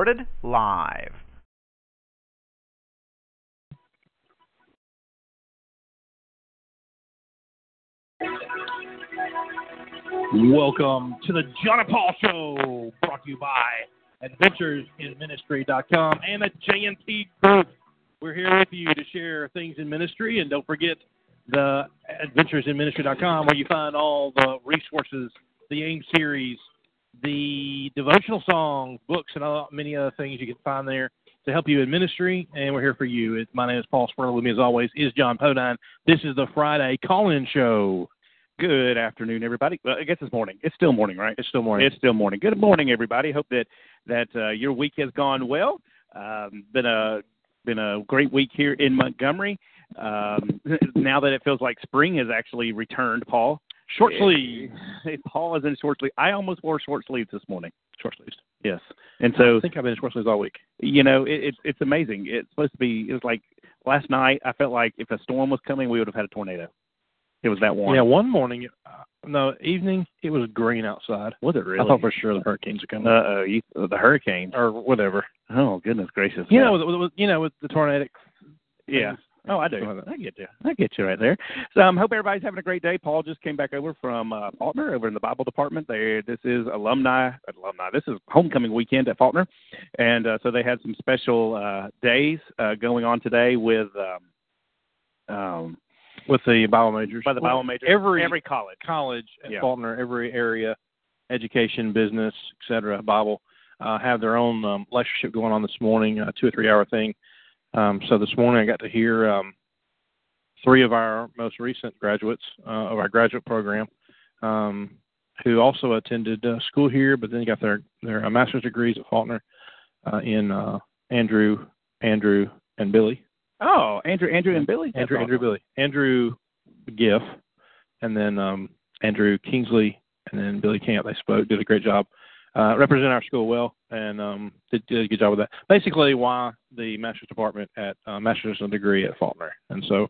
Recorded live. Welcome to the Jon Paul Show, brought to you by AdventuresInMinistry.com and the J&P Group. We're here with you to share things in ministry, and don't forget the AdventuresInMinistry.com, where you find all the resources, the AIM series, the devotional songs, books, and all, many other things you can find there to help you in ministry. And we're here for you. It, my name is Paul Spurlow. With me, as always, is Jon Podine. This is the Friday call-in show. Good afternoon, everybody. Well, I guess it's morning. It's still morning, right? It's still morning. It's still morning. Good morning, everybody. Hope that that uh, your week has gone well. Um, been a been a great week here in Montgomery. Um, now that it feels like spring has actually returned, Paul. Short sleeves. Paul is in short sleeves. I almost wore short sleeves this morning. Short sleeves. Yes, and so I think I've been in short sleeves all week. You know, it, it's it's amazing. It's supposed to be. It was like last night. I felt like if a storm was coming, we would have had a tornado. It was that warm. Yeah, one morning, uh, no evening, it was green outside. Was it really? I thought for sure the hurricanes are coming. Uh oh, you the hurricane. or whatever. Oh goodness gracious. You Yeah. know, with, with, you know, with the tornadic. Yeah. Oh, I do. Something like that. I get you. I get you right there. So I um, hope everybody's having a great day. Paul just came back over from uh, Faulkner over in the Bible department. There, this is alumni. Alumni. This is homecoming weekend at Faulkner, and uh, so they had some special uh, days uh, going on today with um, um, with the Bible majors. by the Bible majors. Every every college. college at Yeah. Faulkner, every area, education, business, etc., Bible, uh, have their own um, lectureship going on this morning, a two or three hour thing. Um, so this morning I got to hear um, three of our most recent graduates uh, of our graduate program, um, who also attended uh, school here, but then got their their uh, master's degrees at Faulkner uh, in uh, Andrew, Andrew, and Billy. Oh, Andrew, Andrew, and Billy. Andrew, Andrew. Billy, Andrew Giff, and then um, Andrew Kingsley, and then Billy Camp. They spoke, did a great job, uh, represent our school well, and um, did, did a good job with that. Basically, why the master's department at uh, master's degree at Faulkner, and so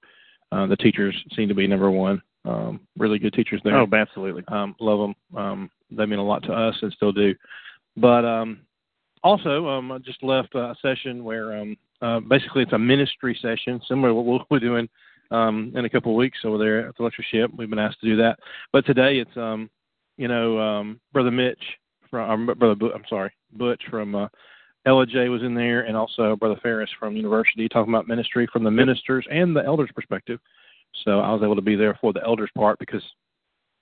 uh, the teachers seem to be number one. Um, really good teachers there. Oh, absolutely. Um, love them. Um, they mean a lot to us and still do. But um, also, um, I just left a session where um, uh, basically it's a ministry session, similar to what we'll be doing um, in a couple of weeks over there at the lectureship. We've been asked to do that. But today it's, um, you know, um, Brother Mitch from, um, Brother, Bu- I'm sorry, Butch from uh, LJ was in there, and also Brother Ferris from university talking about ministry from the ministers and the elders' perspective. So I was able to be there for the elders part because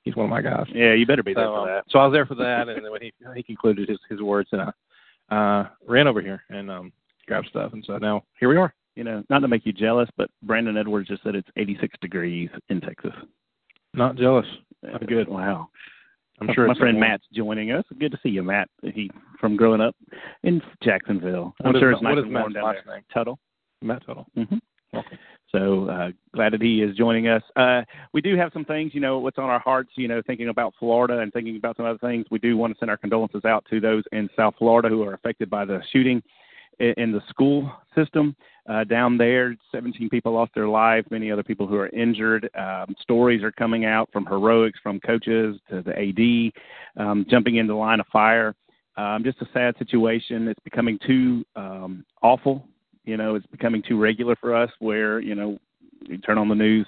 he's one of my guys. Yeah, you better be there So, for um, that. so I was there for that, and then when he he concluded his his words, and I uh, ran over here and um, grabbed stuff, and so now here we are. You know, not to make you jealous, but Brandon Edwards just said it's 86 degrees in Texas. Not jealous. I'm good. Wow. I'm sure my friend. Matt's joining us. Good to see you, Matt. He from growing up in Jacksonville. I'm What is sure Ma- it's nice what is and warm down last there. name? Tuttle. Matt Tuttle. hmm Welcome. So uh, glad that he is joining us. Uh, we do have some things, you know, what's on our hearts, you know, thinking about Florida and thinking about some other things. We do want to send our condolences out to those in South Florida who are affected by the shooting in the school system. Uh, down there, 17 people lost their lives, many other people who are injured. Um, stories are coming out from heroics, from coaches to the AD, um, jumping into the line of fire. Um, just a sad situation. It's becoming too um, awful. You know, it's becoming too regular for us where, you know, you turn on the news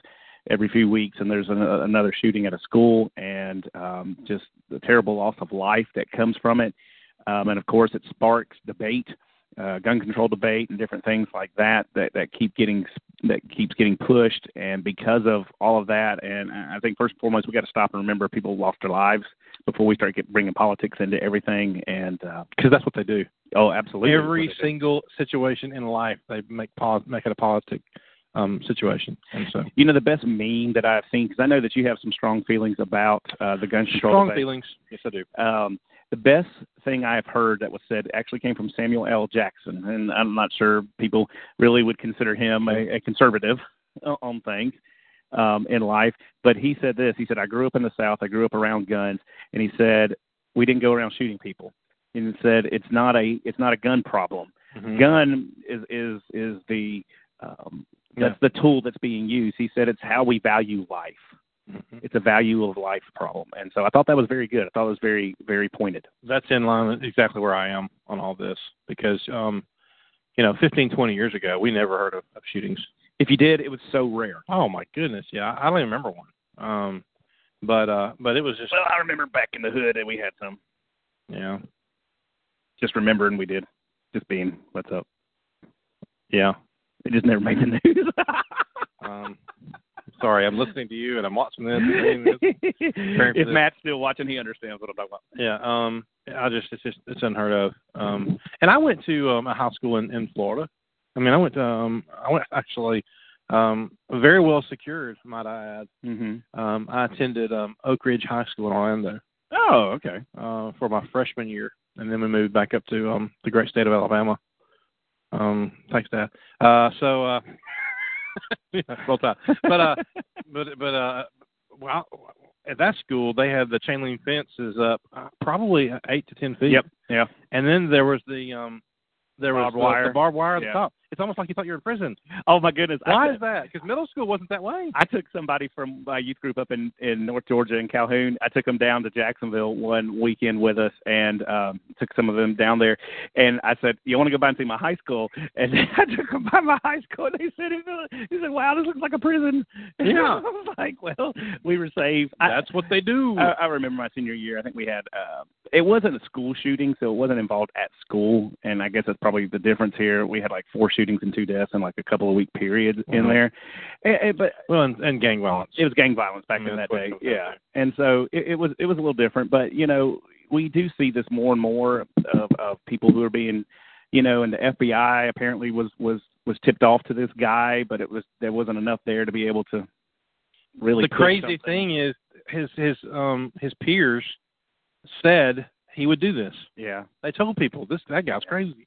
every few weeks and there's an, another shooting at a school and um, just the terrible loss of life that comes from it. Um, and of course, it sparks debate, gun control debate, and different things like that that that keep getting that keeps getting pushed. And because of all of that, and I think first and foremost, we got to stop and remember people lost their lives before we start get, bringing politics into everything. And uh, Because that's what they do. oh, absolutely, Every they do. single situation in life, they make poli- make it a politic um, situation. And so, You know the best meme that I've seen because I know that you have some strong feelings about uh, the gun control. strong debate. feelings. Yes, I do. Um, the best thing I've heard that was said actually came from Samuel L. Jackson, and I'm not sure people really would consider him a, a conservative on things um, in life. But he said this: he said, "I grew up in the South. I grew up around guns," and he said, "We didn't go around shooting people." And he said, "It's not a it's not a gun problem. Mhm. Gun is is is the um, that's Yeah. the tool that's being used." He said, "It's how we value life." Mhm. it's a value of life problem. And so I thought that was very good. I thought it was very, very pointed. That's in line with exactly where I am on all this because, um, you know, 15, 20 years ago, we never heard of, of shootings. If you did, it was so rare. Oh my goodness, yeah, I don't even remember one. Um, but uh, but it was just Well, I remember back in the hood and we had some. yeah, Just remembering we did. Just being, what's up? yeah. It just never made the news. Um, sorry, I'm listening to you and I'm watching this. This. if. Matt's still watching, he understands what I'm talking about. Yeah, um, I just it's just it's unheard of. Um, and I went to um, a high school in in Florida. I mean, I went to um, I went actually um, very well secured, might I add. Mm-hmm. Um, I attended um, Oak Ridge High School in Orlando Oh, okay. uh, for my freshman year, and then we moved back up to um, the great state of Alabama. Um, thanks, Dad. Uh, so, uh, yeah, roll tide. But uh, but but uh, well, at that school they had the chain link fences up uh, probably eight to ten feet. Yep. Yeah. And then there was the um, there was Barbed wire. the barbed wire at Yeah. the top. It's almost like you thought you were in prison. Oh my goodness. Why took- is that? Because middle school wasn't that way. I took somebody from my youth group up in in North Georgia in Calhoun. I took them down to Jacksonville one weekend with us, and um, took some of them down there. And I said, "You want to go by and see my high school?" And I took them by my high school, and they said, "He said, wow, this looks like a prison." Yeah. I was like, "Well, we were safe." I, That's what they do. I, I remember my senior year. I think we had. Uh, it wasn't a school shooting, so it wasn't involved at school. And I guess that's probably the difference here. We had like four shootings and two deaths in like a couple of week periods in Mhm. there. And, and, but well, and, and gang violence. it was gang violence back mean, in that day. Yeah, and so it, it was it was a little different. But you know, we do see this more and more of, of people who are being, you know, and the FBI apparently was was was tipped off to this guy, but it was there wasn't enough there to be able to really. the crazy something. thing is his his um his peers said he would do this. Yeah. They told people this that guy's crazy.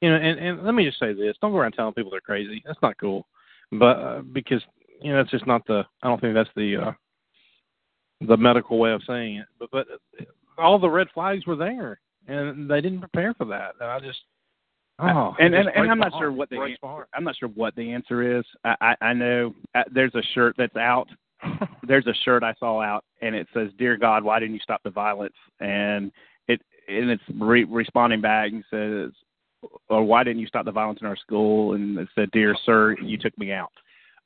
You know, and and let me just say this: don't go around telling people they're crazy. That's not cool. But uh, because you know, that's just not the. I don't think that's the uh the medical way of saying it. But but all the red flags were there, and they didn't prepare for that. And I just. Oh, and and, and I'm not heart. sure what the Breaks my answer, heart. I'm not sure what the answer is. I I, I know uh, there's a shirt that's out. there's a shirt I saw out, and it says, "Dear God, why didn't you stop the violence?" And it and it's re- responding back and says, "Or why didn't you stop the violence in our school?" And it said, "Dear Sir, you took me out."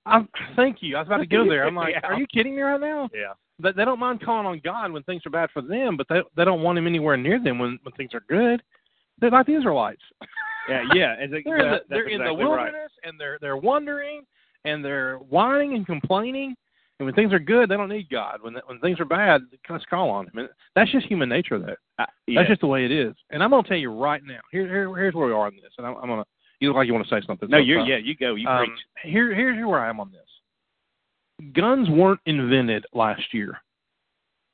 I'm, thank you. I was about to go there. I'm like, Yeah. are you kidding me right now? Yeah. They, they don't mind calling on God when things are bad for them, but they they don't want Him anywhere near them when when things are good. They're like the Israelites. Yeah, yeah. It's a- They're in the, they're in the exactly right. wilderness and they're they're wandering and they're whining and complaining. And when things are good, they don't need God. When when things are bad, let's call on Him. And that's just human nature, though. Uh, yeah. That's just the way it is. And I'm gonna tell you right now. Here, here here's where we are on this. And I'm, I'm gonna. You look like you want to say something. no, so you stop. yeah, you go, you Um, preach. here, here's where I am on this. Guns weren't invented last year.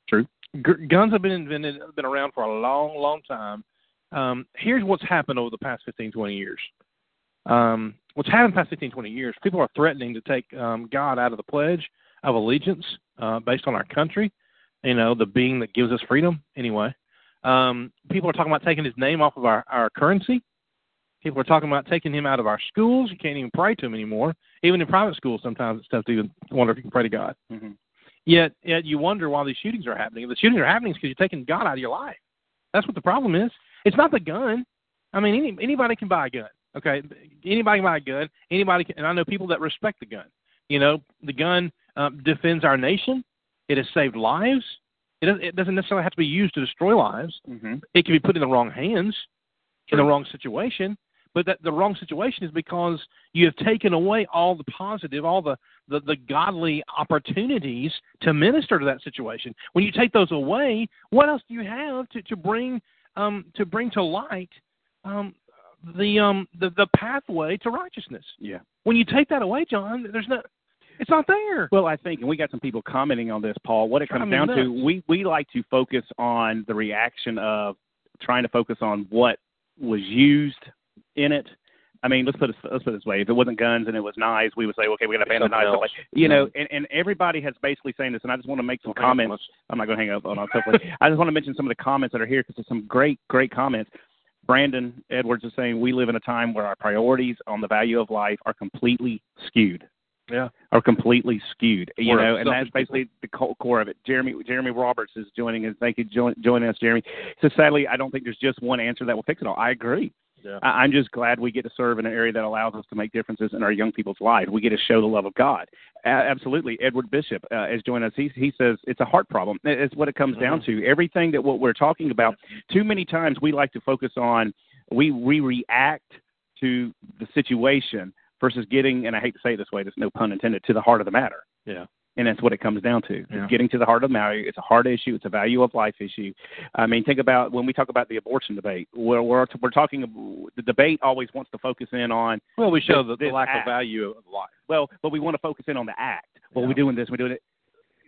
True. G- guns have been invented, been around for a long, long time. Um, here's what's happened over the past 15, 20 years. Um, what's happened the past 15, 20 years, people are threatening to take um, God out of the pledge of allegiance uh, based on our country, you know, the being that gives us freedom, anyway. Um, people are talking about taking his name off of our, our currency. People are talking about taking him out of our schools. You can't even pray to him anymore. Even in private schools, sometimes it's tough to even wonder if you can pray to God. hmm Yet, yet you wonder why these shootings are happening. The shootings are happening because you're taking God out of your life. That's what the problem is. It's not the gun. I mean, any, anybody can buy a gun. Okay, anybody can buy a gun. Anybody can, and I know people that respect the gun. You know, the gun um, defends our nation. It has saved lives. It doesn't, it doesn't necessarily have to be used to destroy lives. hmm It can be put in the wrong hands, in the wrong situation. But that the wrong situation is because you have taken away all the positive, all the, the, the godly opportunities to minister to that situation. When you take those away, what else do you have to, to bring um, to bring to light um, the um the the pathway to righteousness. Yeah. When you take that away, Jon, there's no it's not there. Well, I think, and we got some people commenting on this, Paul. What it comes Driving down me to, we we like to focus on the reaction of trying to focus on what was used in it. I mean, let's put it let's put it this way: if it wasn't guns and it was knives, we would say, okay, we got to ban the knives. else. You know, and, and everybody has basically saying this, and I just want to make some Okay, comments. let's- I'm not going to hang up on on hopefully. I just want to mention some of the comments that are here because there's some great, great comments. Brandon Edwards is saying we live in a time where our priorities on the value of life are completely skewed. Yeah. Are completely skewed. You know, and that's basically the co- core of it. Jeremy Jeremy Roberts is joining us. Thank you join, joining us, Jeremy. So sadly, I don't think there's just one answer that will fix it all. I agree. Yeah. I- I'm just glad we get to serve in an area that allows us to make differences in our young people's lives. We get to show the love of God. A- absolutely. Edward Bishop uh, is joining us. He, he says it's a heart problem. It's what it comes down Mm-hmm. to. Everything that what we're talking about, too many times we like to focus on, we, we react to the situation versus getting, and I hate to say it this way, there's no pun intended, to the heart of the matter. Yeah. And that's what it comes down to. Yeah. It's getting to the heart of the matter. It's a hard issue. It's a value of life issue. I mean, think about when we talk about the abortion debate. We're we're, we're talking. The debate always wants to focus in on Well, we show the, the lack act. of value of life. well, but we want to focus in on the act. Well, Yeah. we're doing this. We're doing it.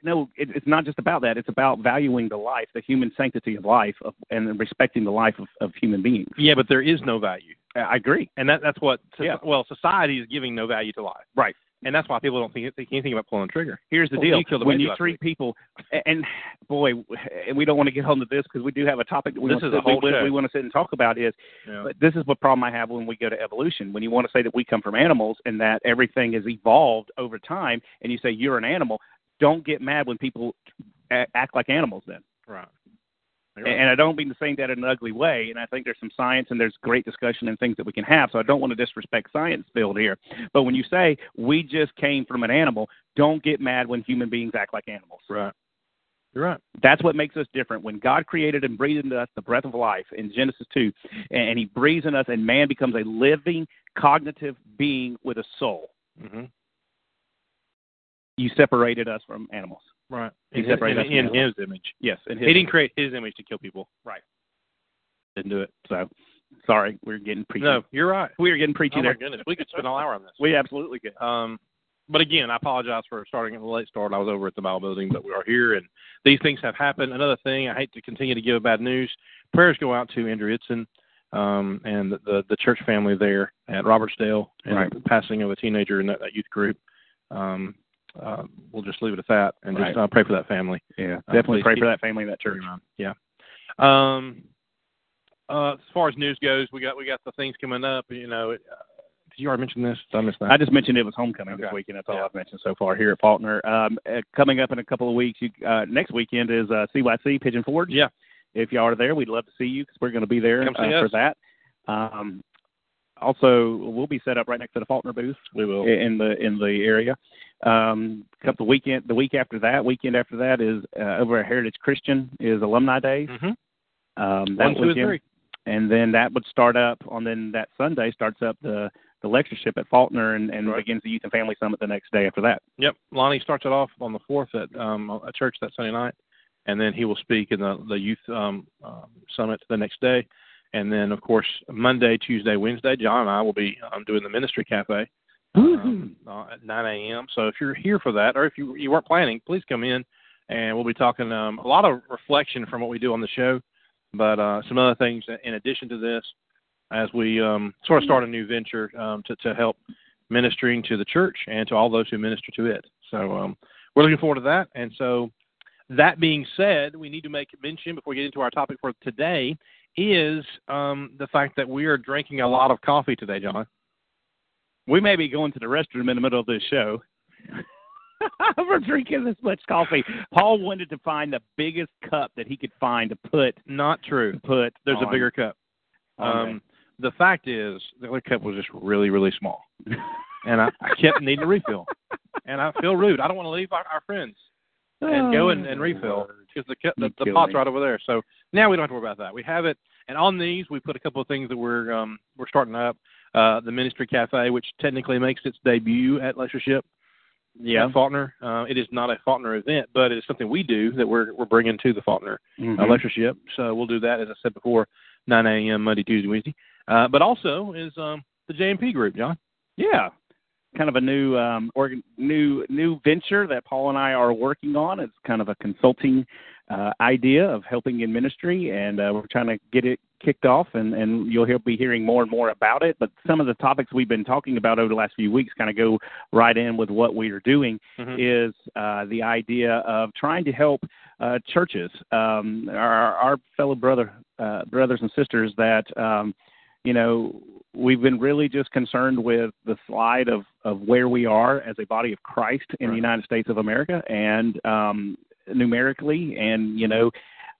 No, it, it's not just about that. It's about valuing the life, the human sanctity of life, of, and respecting the life of, of human beings. Yeah, but there is no value, I agree. and that that's what. Yeah. Well, society is giving no value to life, Right. and that's why people don't think think anything about pulling the trigger. Here's the Well, deal: you a when you treat people, and, boy, and we don't want to get onto this because we do have a topic that we This want is to a whole we, we want to sit and talk about is Yeah. But this is what problem I have when we go to evolution. When you want to say that we come from animals and that everything has evolved over time, and you say you're an animal, don't get mad when people act like animals. Then, right. and, and I don't mean to say that in an ugly way. And I think there's some science and there's great discussion and things that we can have. So I don't want to disrespect science field here. But when you say we just came from an animal, don't get mad when human beings act like animals. Right. You're right. That's what makes us different. When God created and breathed into us the breath of life in Genesis 2, and He breathes in us, and man becomes a living, cognitive being with a soul, hmm you separated us from animals. Right. He In, separated us in, from in his image. Yes, and He didn't create his image to kill people. Right. Didn't do it. So, sorry, we're getting preachy. No, you're right. we are getting preachy Oh my goodness, we could spend all hour on this. We absolutely could. Um, but again, I apologize for starting at a late start. I was over at the Bible building, but we are here, and these things have happened. Another thing, I hate to continue to give bad news. Prayers go out to Andrew Itzen um, and the, the the church family there at Robertsdale, and Right. the passing of a teenager in that, that youth group. Um, uh, we'll just leave it at that, and Right. just uh, pray for that family. Yeah, definitely pray for that family and that church. Yeah. Um, uh, as far as news goes, we got we got the things coming up. You know, it, uh, did you already mention this? I miss that? I just mentioned it was homecoming this weekend. That's all Yeah. I've mentioned so far here at Faulkner. Um, uh, coming up in a couple of weeks, you, uh, next weekend is uh, CYC Pigeon Forge. yeah. If y'all are there, we'd love to see you because we're going to be there uh, for that. Um, also, we'll be set up right next to the Faulkner booth We will. in the in the area. Um, couple weekend, the week after that, weekend after that is uh, over at Heritage Christian is Alumni Days. Mm-hmm. Um, that One, two, and weekend. three. and then that would start up on then that Sunday starts up the the lectureship at Faulkner and, and Right. begins the youth and family summit the next day after that. Yep. Lonnie starts it off on the fourth at um, a church that Sunday night, and then he will speak in the the youth um, um, summit the next day, and then of course Monday, Tuesday, Wednesday, Jon and I will be um, doing the ministry cafe um, uh, at 9 a.m. So if you're here for that, or if you you weren't planning, please come in, and we'll be talking um, a lot of reflection from what we do on the show, but uh, some other things in addition to this, as we um, sort of start a new venture um, to to help ministering to the church and to all those who minister to it. So um, we're looking forward to that. And so that being said, we need to make mention before we get into our topic for today is um, the fact that we are drinking a lot of coffee today, Jon. We may be going to the restroom in the middle of this show. We're drinking this much coffee. Paul wanted to find the biggest cup that he could find to put Not true. put. There's a bigger cup. Um, the fact is, the other cup was just really, really small, and I, I kept needing a refill. And I feel rude. I don't want to leave our, our friends and go and, and refill because the, the the pot's right over there. So now we don't have to worry about that. We have it, and on these we put a couple of things that we're um, we're starting up. Uh, the Ministry Cafe, which technically makes its debut at lectureship. Yeah. at Faulkner. Uh, it is not a Faulkner event, but it is something we do that we're we're bringing to the Faulkner Mhm. uh, lectureship. So we'll do that, as I said before, 9 a.m. Monday, Tuesday, Wednesday. uh, but also is um, the J&P group, Jon. Yeah, kind of a new um, organ, new new venture that Paul and I are working on. It's kind of a consulting uh, idea of helping in ministry, and uh, we're trying to get it kicked off, and, and you'll hear, be hearing more and more about it. But some of the topics we've been talking about over the last few weeks kind of go right in with what we are doing. Mhm. Is uh, the idea of trying to help uh, churches, um, our, our fellow brother uh, brothers and sisters that um, you know we've been really just concerned with the slide of of where we are as a body of Christ in the United States of America, and um, numerically, and you know.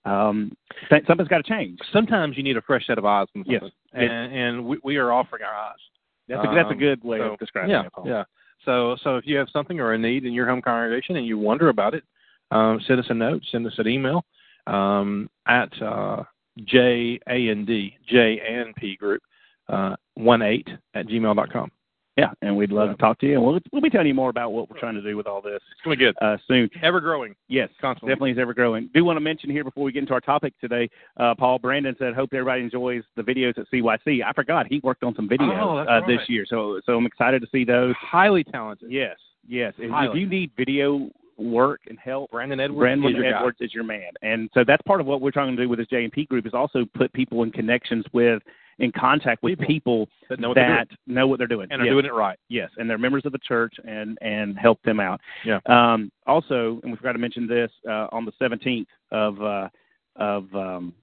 Um, th- something's got to change. Sometimes you need a fresh set of eyes on Yes. and, and we, we are offering our eyes. That's a, that's a Um, good way so, of describing yeah, it. Paul. Yeah. So so if you have something or a need in your home congregation and you wonder about it, um, send us a note, send us an email um, at uh, J A N D J and P group uh, one eight at gmail dot com. Yeah, and we'd love to talk to you. And we'll we'll be telling you more about what we're trying to do with all this It's gonna be good. uh, soon. Ever growing, Yes, constantly. definitely is ever growing. Do want to mention here before we get into our topic today, uh, Paul Brandon said, "Hope everybody enjoys the videos at CYC." I forgot he worked on some videos Oh, uh, this year, so so I'm excited to see those. Highly talented. Yes, yes. If, if you need video work and help, Brandon Edwards. Brandon is guy. Edwards is your man, and so that's part of what we're trying to do with this J and P group is also put people in connections with, in contact with People people, that know what they're that know what they're doing and are Yes. doing it right. Yes, and they're members of the church and and help them out. Yeah. Um, also, and we forgot to mention this uh, on the 17th of uh, of um,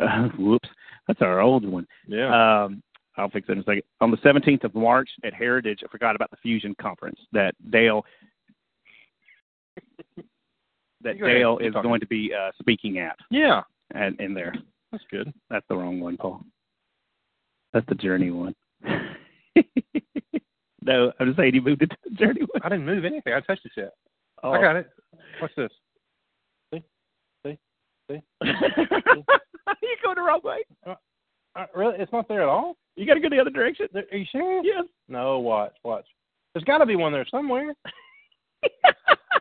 uh, whoops, that's our old one. Yeah. Um, I'll fix it in a second. On the 17th of March at Heritage, I forgot about the Fusion Conference that Dale that Go. Dale is going to be uh, speaking at yeah. and in there. That's good. That's the wrong one, Paul. That's the Journey one. no, I'm just saying he moved it to the Journey one. I didn't move anything. I touched it yet. Oh. I got it. What's this? See? See? See? you going the wrong way. Uh, really? It's not there at all? You got to go the other direction. Are you serious? Yes. No, watch, watch. There's got to be one there somewhere.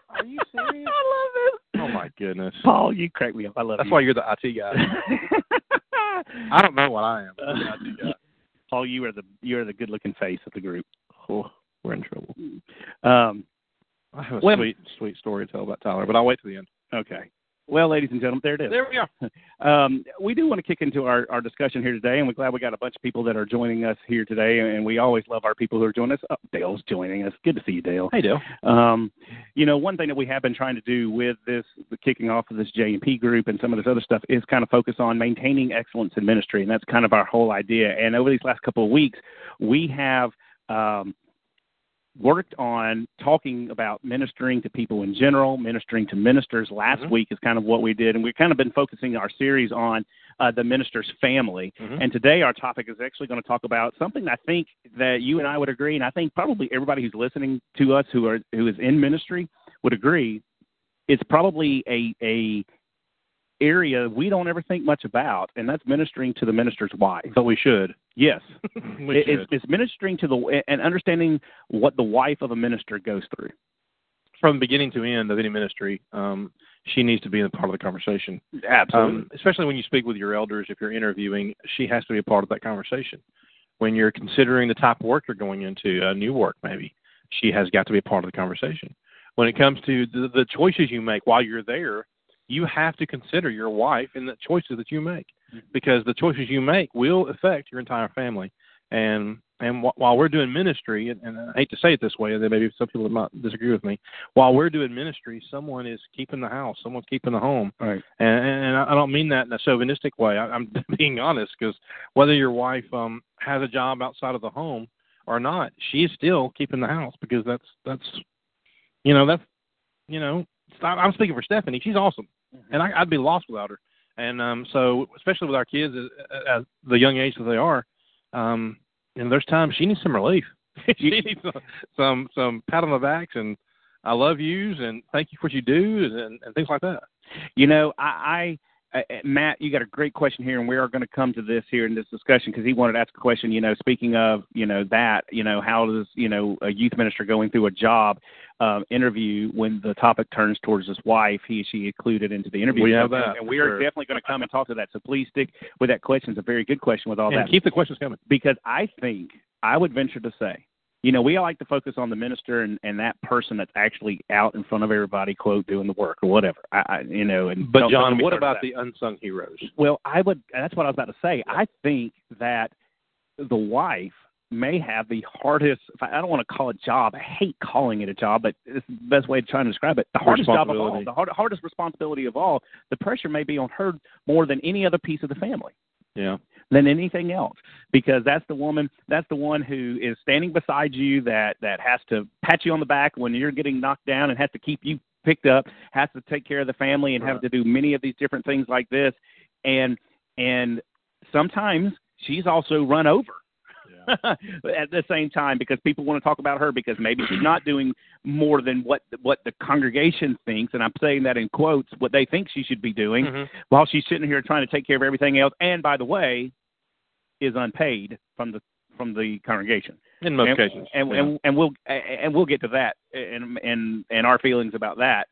Are you serious? I love this. Oh my goodness. Paul, you crack me up. I love it. That's you. why you're the IT guy. I don't know what I am. I'm the IT guy. Paul, you are the you are the good looking face of the group. Oh, we're in trouble. Um, I have a Well- sweet, sweet story to tell about Tyler, but I'll wait till the end. okay. Well, ladies and gentlemen, there it is. There we are. Um, we do want to kick into our, our discussion here today, and we're glad we got a bunch of people that are joining us here today. And we always love our people who are joining us. Oh, Dale's joining us. Good to see you, Dale. Hey, Dale. Um, you know, one thing that we have been trying to do with this, the kicking off of this J and P group and some of this other stuff is kind of focus on maintaining excellence in ministry, and that's kind of our whole idea. And over these last couple of weeks, we have um, worked on talking about ministering to people in general, ministering to ministers. Last Mhm. week is kind of what we did, and we've kind of been focusing our series on uh, the minister's family. Mhm. And today our topic is actually going to talk about something I think that you and I would agree, and I think probably everybody who's listening to us who are who is in ministry would agree. It's probably a a area we don't ever think much about, and that's ministering to the minister's wife. But we should. Yes, we It- should. it's, it's ministering to the and understanding what the wife of a minister goes through. From beginning to end of any ministry, um, she needs to be a part of the conversation. Absolutely. Um, especially when you speak with your elders, if you're interviewing, she has to be a part of that conversation. When you're considering the type of work you're going into, uh, new work maybe, she has got to be a part of the conversation. When it comes to the, the choices you make while you're there, you have to consider your wife and the choices that you make, because the choices you make will affect your entire family. And and wh- while we're doing ministry, and, and I hate to say it this way, and maybe some people might disagree with me. While we're doing ministry, someone is keeping the house, someone's keeping the home, right. and, and I don't mean that in a chauvinistic way. I, I'm being honest because whether your wife um, has a job outside of the home or not, she's still keeping the house because that's that's you know that's you know I'm speaking for Stephanie. She's awesome, and I, I'd be lost without her. And um, so, especially with our kids at, at the young age that they are, um, and there's times she needs some relief. she needs some, some some pat on the backs and I love yous and thank you for what you do and, and things like that. You know, I, uh, Matt, you got a great question here, and we are going to come to this here in this discussion because he wanted to ask a question. You know, speaking of you know that, you know, how does you know a youth minister going through a job um, interview when the topic turns towards his wife, he she included into the interview. We have that, and we are sure. definitely going to come and talk to that. So please stick with that question. It's a very good question with all and that keep the questions coming. because I think I would venture to say, you know, we all like to focus on the minister and, and that person that's actually out in front of everybody, quote, doing the work or whatever. I, I you know, and But Jon, what about the unsung heroes? Well, I would. That's what I was about to say. I think that the wife may have the hardest. if I I don't want to call it job. I hate calling it a job, but it's the best way to try and describe it. The hardest job of all, the hard, hardest responsibility of all. The pressure may be on her more than any other piece of the family Yeah. than anything else because that's the woman that's the one who is standing beside you that that has to pat you on the back when you're getting knocked down and has to keep you picked up has to take care of the family and have to do many of these different things like this. And and sometimes she's also run over at the same time because people want to talk about her because maybe she's not doing more than what what the congregation thinks and I'm saying that in quotes what they think she should be doing Mhm. while she's sitting here trying to take care of everything else, and by the way, is unpaid from the from the congregation. In most and, cases. and, yeah. and and we'll and we'll get to that and and and our feelings about that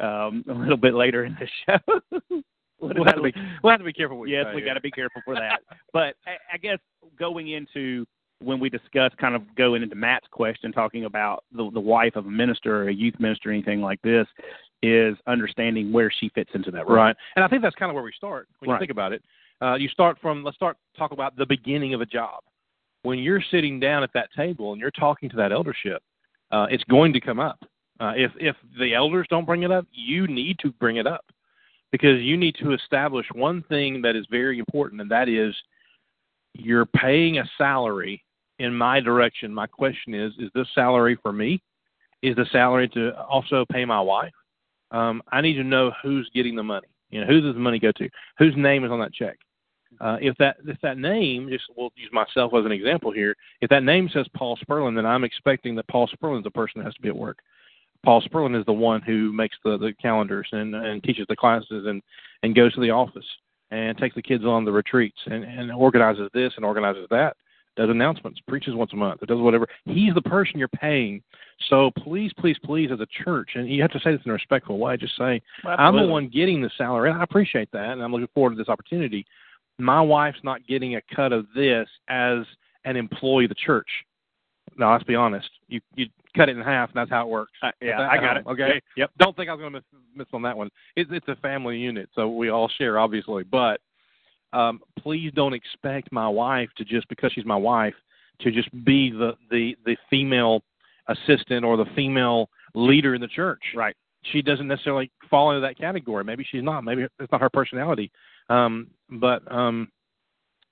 um, a little bit later in the show. We'll have, to be, we'll have to be careful. Yes, we got to be careful for that. but I, I guess going into when we discuss kind of going into Matt's question, talking about the, the wife of a minister or a youth minister, or anything like this, is understanding where she fits into that role. Right. And I think that's kind of where we start when Right. you think about it. Uh, you start from, let's start talk about the beginning of a job. When you're sitting down at that table and you're talking to that eldership, uh, it's going to come up. Uh, if, if the elders don't bring it up, you need to bring it up because you need to establish one thing that is very important, and that is you're paying a salary in my direction. My question is, is this salary for me? Is the salary to also pay my wife? Um, I need to know who's getting the money. You know, who does the money go to? Whose name is on that check? Uh, if that if that name, just we'll use myself as an example here. If that name says Paul Sperlin, then I'm expecting that Paul Sperlin is the person that has to be at work. Paul Sperlin is the one who makes the, the calendars and, and teaches the classes and, and goes to the office and takes the kids on the retreats and, and organizes this and organizes that, does announcements, preaches once a month, it does whatever. He's the person you're paying. So please, please, please, as a church, and you have to say this in a respectful way, just say, I'm the one getting the salary, and I appreciate that, and I'm looking forward to this opportunity. My wife's not getting a cut of this as an employee of the church. Now, let's be honest. You you cut it in half, and that's how it works. Uh, yeah, That- I got it. Okay. Yep. Don't think I was going to miss, miss on that one. It's it's a family unit, so we all share, obviously. But um, please don't expect my wife to just because she's my wife to just be the the the female assistant or the female leader in the church. Right. She doesn't necessarily fall into that category. Maybe she's not. Maybe it's not her personality. Um, but um,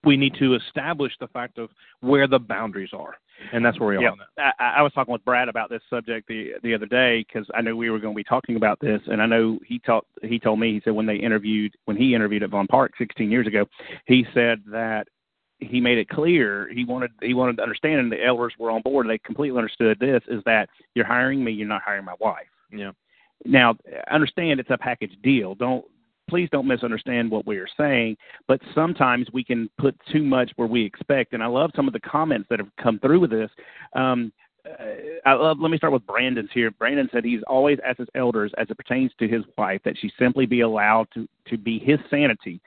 we need to establish the fact of where the boundaries are, and that's where we are Yeah, on that. I, I was talking with Brad about this subject the the other day because I knew we were going to be talking about this, and I know he talked. He told me he said when they interviewed when he interviewed at Vaughn Park 16 years ago, he said that he made it clear he wanted he wanted to understand, and the elders were on board. They completely understood this is that you're hiring me, you're not hiring my wife. Yeah. Now, understand it's a package deal. Don't please don't misunderstand what we are saying. But sometimes we can put too much where we expect. And I love some of the comments that have come through with this. Um, uh, I love. Let me start with Brandon's here. Brandon said he's always asked his elders, as it pertains to his wife, that she simply be allowed to to be his sanity,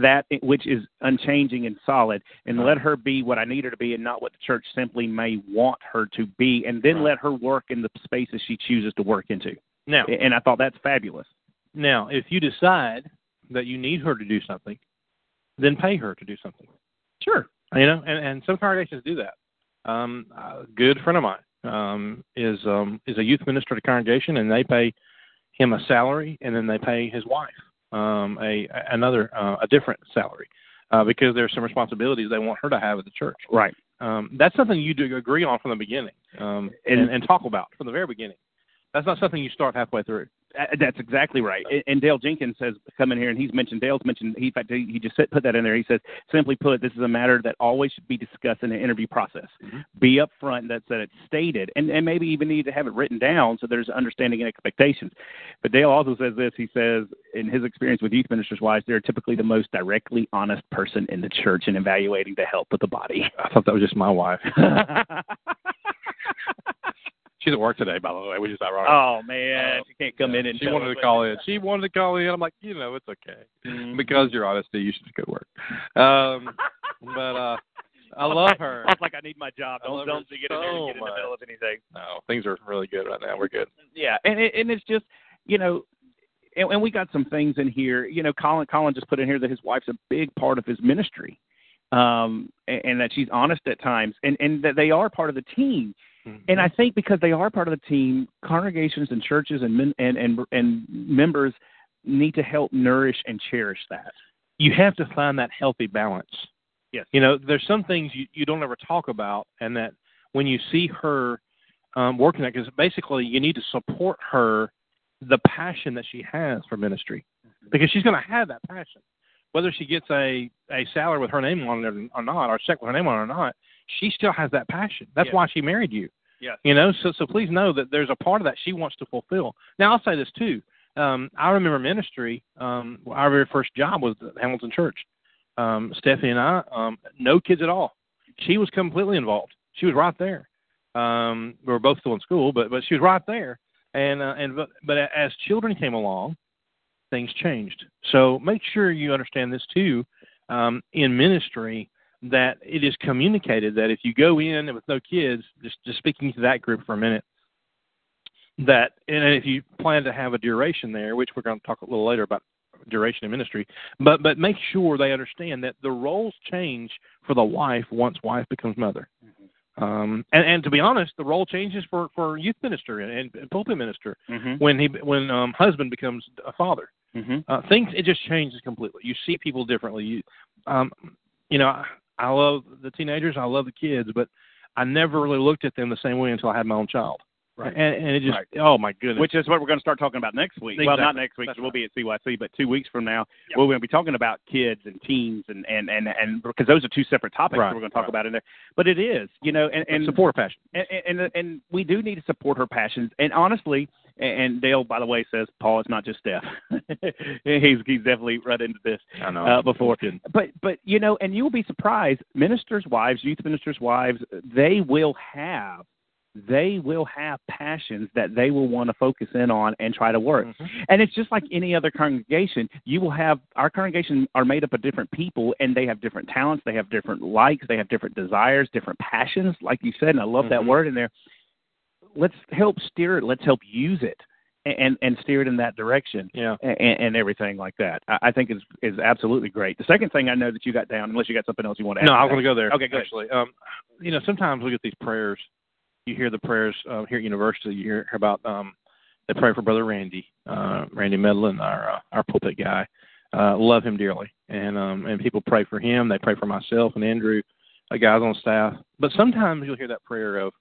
that which is unchanging and solid, and Right. let her be what I need her to be, and not what the church simply may want her to be, and then Right. let her work in the spaces she chooses to work into. Now, And I thought that's fabulous. Now, if you decide that you need her to do something, then pay her to do something. Sure. You know, and, and some congregations do that. Um, a good friend of mine um, is um, is a youth minister at a congregation, and they pay him a salary, and then they pay his wife um, a another uh, a different salary uh, because there's some responsibilities they want her to have at the church. Right. Um, that's something you do agree on from the beginning um, and, And- and talk about from the very beginning. That's not something you start halfway through. Uh, That's exactly right. And- Dale Jenkins says, come in here, and he's mentioned, Dale's mentioned, he, in fact, he just put that in there. He says, simply put, this is a matter that always should be discussed in the interview process. Be upfront that, that it's stated, and, and maybe even need to have it written down so there's understanding and expectations. But Dale also says this. He says, in his experience with youth ministers' wives, they're typically the most directly honest person in the church in evaluating the health of the body. I thought that was just my wife. She's at work today, by the way, which is ironic. oh man, she can't come in and she wanted to call in. She wanted to call in. I'm like, you know, it's okay Mhm. because your honesty. You should go to work. Um, but uh, I love her. I was like, I need my job. I Don't don't get in there and so get in the middle of anything. No, things are really good right now. We're good. Yeah, and it, and it's just you know, and, and we got some things in here. You know, Colin Colin just put in here that his wife's a big part of his ministry, um, and, and that she's honest at times, and and that they are part of the team. And I think because they are part of the team, congregations and churches and men, and and and members need to help nourish and cherish that. you have to find that healthy balance. Yes. You know, there's some things you, you don't ever talk about, and that when you see her um, working that, because basically you need to support her, the passion that she has for ministry, because she's going to have that passion, whether she gets a a salary with her name on it or not, or a check with her name on it or not. She still has that passion. That's why she married you. Yes. You know, so so please know that there's a part of that she wants to fulfill. Now I'll say this too. Um, I remember ministry. Um, our very first job was at Hamilton Church. Um, Stephanie and I, um, no kids at all. She was completely involved. She was right there. Um, we were both still in school, but but she was right there. And uh, and but, but as children came along, things changed. So make sure you understand this too. Um, in ministry, that it is communicated that if you go in with no kids, just just speaking to that group for a minute, that and if you plan to have a duration there, which we're going to talk a little later about duration in ministry, but but make sure they understand that the roles change for the wife once wife becomes mother. Um, and, and to be honest, the role changes for, for youth minister and, and pulpit minister Mm-hmm. when he when um, husband becomes a father Mm-hmm. uh, things it just changes completely. You see people differently. You, um, you know, I, love the teenagers. I love the kids, but I never really looked at them the same way until I had my own child. Right. And, and it just, Right. oh my goodness. Which is what we're going to start talking about next week. Well, not next week. That's We'll be at CYC, but two weeks from now, Yep. we're going to be talking about kids and teens, and and and and because those are two separate topics Right, that we're going to talk about in there. But it is, you know, and and support her passion. and, and and we do need to support her passions. And honestly, and Dale, by the way, says Paul, it's not just Steph. he's he's definitely run into this I know. uh, before. But but you know, and you'll be surprised. Ministers' wives, youth ministers' wives, they will have they will have passions that they will want to focus in on and try to work. Mhm. And it's just like any other congregation. You will have our congregation are made up of different people, and they have different talents, they have different likes, they have different desires, different passions. Like you said, and I love that Mhm. word in there. Let's help steer it. Let's help use it, and and steer it in that direction Yeah. and, and everything like that. I, I think is is absolutely great. The second thing I know that you got down, unless you got something else you want to add. No, I was going to go there. Okay, go ahead. Actually, um, you know, sometimes we get these prayers. You hear the prayers uh, here at university. You hear about um, they pray for Brother Randy, uh, Randy Medlin, our uh, our pulpit guy. Uh, love him dearly, and um, and people pray for him. They pray for myself and Andrew, uh, guys on staff. But sometimes you'll hear that prayer of,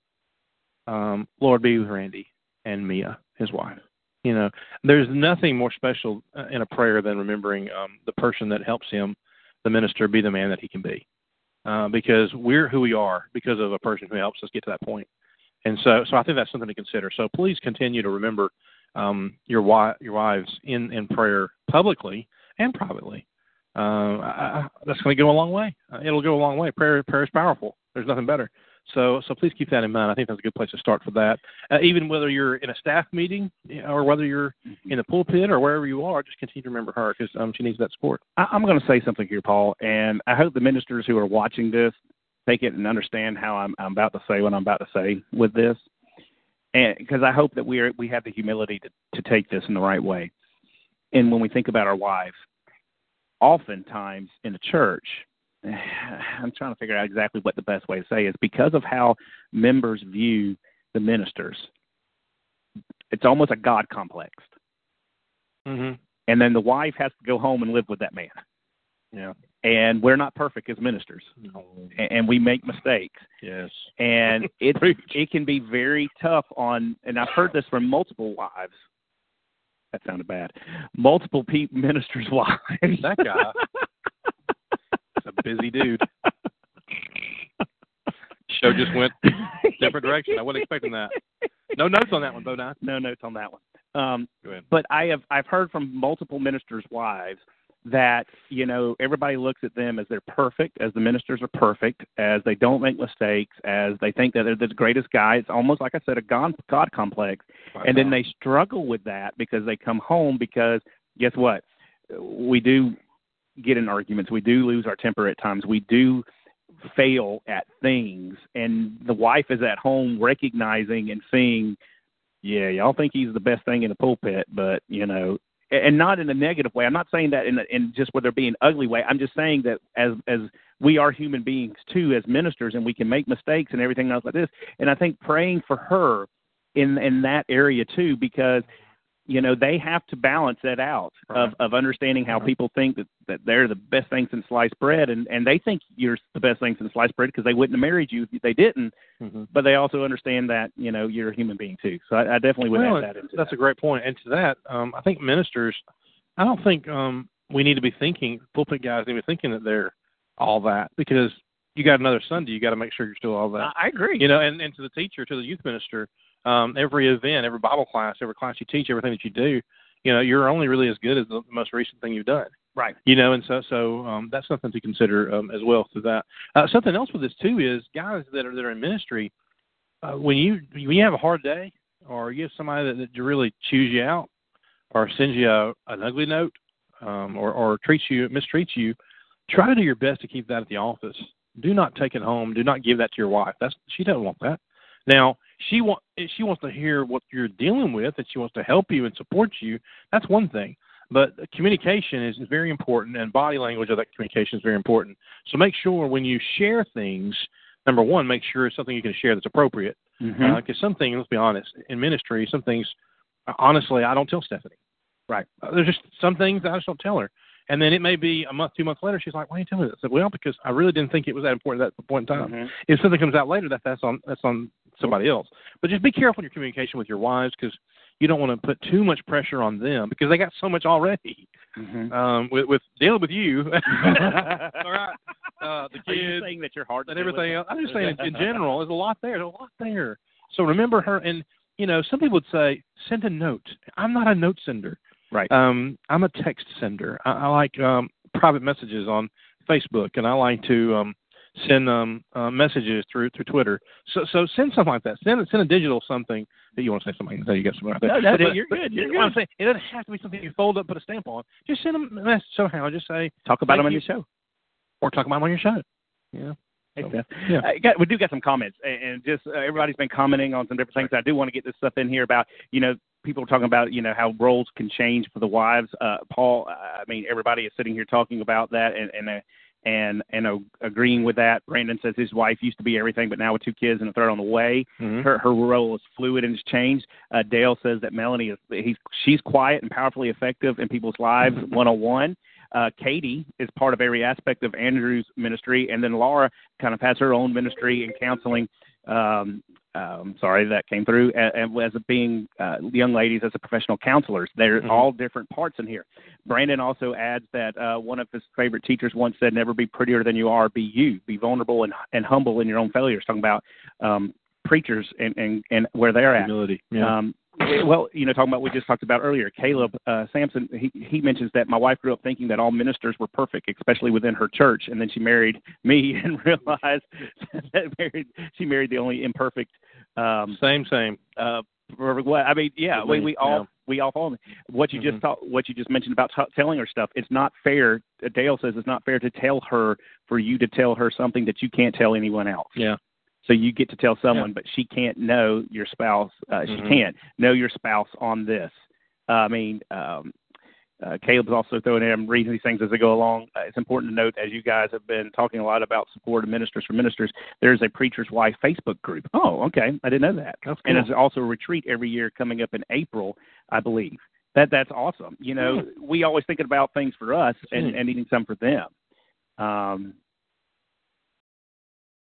um, "Lord, be with Randy and Mia, his wife." You know, there's nothing more special uh, in a prayer than remembering um, the person that helps him, the minister, be the man that he can be uh, because we're who we are because of a person who helps us get to that point. And so, so I think that's something to consider. So please continue to remember um, your wi- your wives in in prayer publicly and privately. Um, I, I, that's going to go a long way. Uh, it'll go a long way. Prayer prayer is powerful. There's nothing better. So so please keep that in mind. I think that's a good place to start for that. Uh, even whether you're in a staff meeting or whether you're in the pulpit or wherever you are, just continue to remember her because um, she needs that support. I, I'm going to say something here, Paul, and I hope the ministers who are watching this take it and understand how I'm, I'm about to say what I'm about to say with this, and because I hope that we are we have the humility to to take this in the right way. And when we think about our wives, oftentimes in the church, I'm trying to figure out exactly what the best way to say is because of how members view the ministers. It's almost a God complex, Mm-hmm. and then the wife has to go home and live with that man. Yeah. And we're not perfect as ministers and, and we make mistakes Yes. and it it can be very tough on and I've heard this from multiple wives that sounded bad. Multiple pe- ministers' wives. That guy. He's a busy dude. Show just went different direction. I wasn't expecting that. No notes on that one, Bo. No notes on that one. Um, Go ahead. but I have I've heard from multiple ministers' wives that you know everybody looks at them as they're perfect, as the ministers are perfect, as they don't make mistakes, as they think that they're the greatest guy. It's almost like I said, a God, God complex, and then they struggle with that because they come home because guess what? We do get in arguments. We do lose our temper at times. We do fail at things, and the wife is at home recognizing and seeing yeah, y'all think he's the best thing in the pulpit, but you know, and not in a negative way. I'm not saying that in a, in just where they're being ugly way. I'm just saying that as as we are human beings too, as ministers, and we can make mistakes and everything else like this. And I think praying for her in in that area too, because you know they have to balance that out Right. of of understanding how Right. people think that that they're the best things in sliced bread, and and they think you're the best things in sliced bread because they wouldn't have married you if they didn't Mhm. but they also understand that you know you're a human being too. So I, I definitely would Well, add that into That's that. a great. And to that, um, I think ministers, I don't think um, we need to be thinking, pulpit guys need to be thinking that they're all that because you got another Sunday, you got to make sure you're still all that. I agree. You know, and, and to the teacher, to the youth minister, um, every event, every Bible class, every class you teach, everything that you do, you know, you're only really as good as the most recent thing you've done. right. You know, and so so um, that's something to consider um, as well through that. Uh, something else with this too is guys that are that are in ministry, uh, when you when you have a hard day, or you have somebody that, that really chews you out, or sends you a, an ugly note, um, or or treats you mistreats you, try to do your best to keep that at the office. Do not take it home. Do not give that to your wife. That's she doesn't want that. Now she want she wants to hear what you're dealing with, and she wants to help you and support you. That's one thing. But communication is, very important, and body language of that communication is very important. So make sure when you share things, number one, make sure it's something you can share that's appropriate. Mm-hmm. Because some things, let's be honest, in ministry, some things, uh, honestly, I don't tell Stephanie. Right. Uh, there's just some things that I just don't tell her. And then it may be a month, two months later, she's like, "Why are you telling me this?" I said, "Well, because I really didn't think it was that important at that point in time. Mhm. If something comes out later, that that's on that's on somebody else. But just be careful in your communication with your wives because you don't want to put too much pressure on them because they got so much already. Mhm. Um, with with dealing with you, all right, uh, the Are you kids, saying that your heart and everything else. I'm just saying in, in general, there's a lot there. There's a lot there. So remember her, and you know, some people would say send a note. I'm not a note sender. Right. Um, I'm a text sender. I, I like um, private messages on Facebook, and I like to um, send um, uh, messages through through Twitter. So so send something like that. Send send a digital something that you want to say something. So you got something like that. No, no, But it- you're good, you're what I'm good. saying, it doesn't have to be something you fold up, put a stamp on. Just send them a message somehow. Just say Talk about them on you. your show. or talk about them on your show. Yeah. So, yeah. I got, we do got some comments, and, just uh, everybody's been commenting on some different things. I do want to get this stuff in here about, you know, people are talking about, you know, how roles can change for the wives. Uh, Paul, I mean, everybody is sitting here talking about that, and and uh, and and uh, agreeing with that. Brandon says his wife used to be everything, but now with two kids and a third on the way, Mhm. her her role is fluid and has changed. Uh, Dale says that Melanie is he's she's quiet and powerfully effective in people's lives, one on one. Uh, Katie is part of every aspect of Andrew's ministry, and then Laura kind of has her own ministry and counseling. Um, um, sorry, that came through. And, as a being uh, young ladies as a professional counselors, they're Mhm. all different parts in here. Brandon also adds that uh, one of his favorite teachers once said, "Never be prettier than you are. Be you. Be vulnerable and and humble in your own failures." Talking about um, preachers and, and and where they're at. Humility. Yeah. Um, well, you know, talking about what we just talked about earlier, Caleb uh, Sampson. He he mentions that my wife grew up thinking that all ministers were perfect, especially within her church, and then she married me and realized that married she married the only imperfect. Um, same, same. uh, perfect what I mean, yeah, we we all Yeah. we all follow what you Mhm. just thought, what you just mentioned about t- telling her stuff. It's not fair. Dale says it's not fair to tell her for you to tell her something that you can't tell anyone else. Yeah. So you get to tell someone, but she can't know your spouse. Uh, She Mhm. can't know your spouse on this. Uh, I mean, um, uh, Caleb's also throwing in. I'm reading these things as they go along. Uh, it's important to note, as you guys have been talking a lot about support of ministers for ministers, there's a preacher's wife Facebook group. Oh, okay, I didn't know that. That's And cool. there's also a retreat every year coming up in April, I believe. That that's awesome. You know, we always thinking about things for us and, and needing some for them. Um,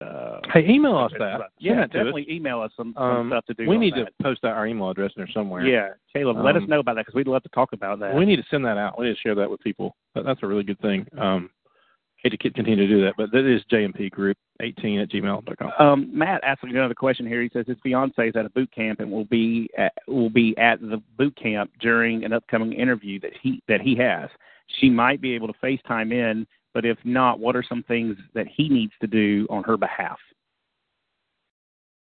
Uh, Hey, email us that. Yeah, that to us. definitely email us some, some Um, stuff to do. we need that. to post our email address in there somewhere. Yeah, Caleb, let us Um, know about that because we'd love to talk about that. We need to send that out. We need to share that with people. That, that's a really good thing. Um, hate to keep- continue to do that, but that is J&P Group 18 at gmail.com. Um, Matt asked another question here. He says his fiance is at a boot camp and will be at, will be at the boot camp during an upcoming interview that he that he has. She might be able to FaceTime in, but if not, what are some things that he needs to do on her behalf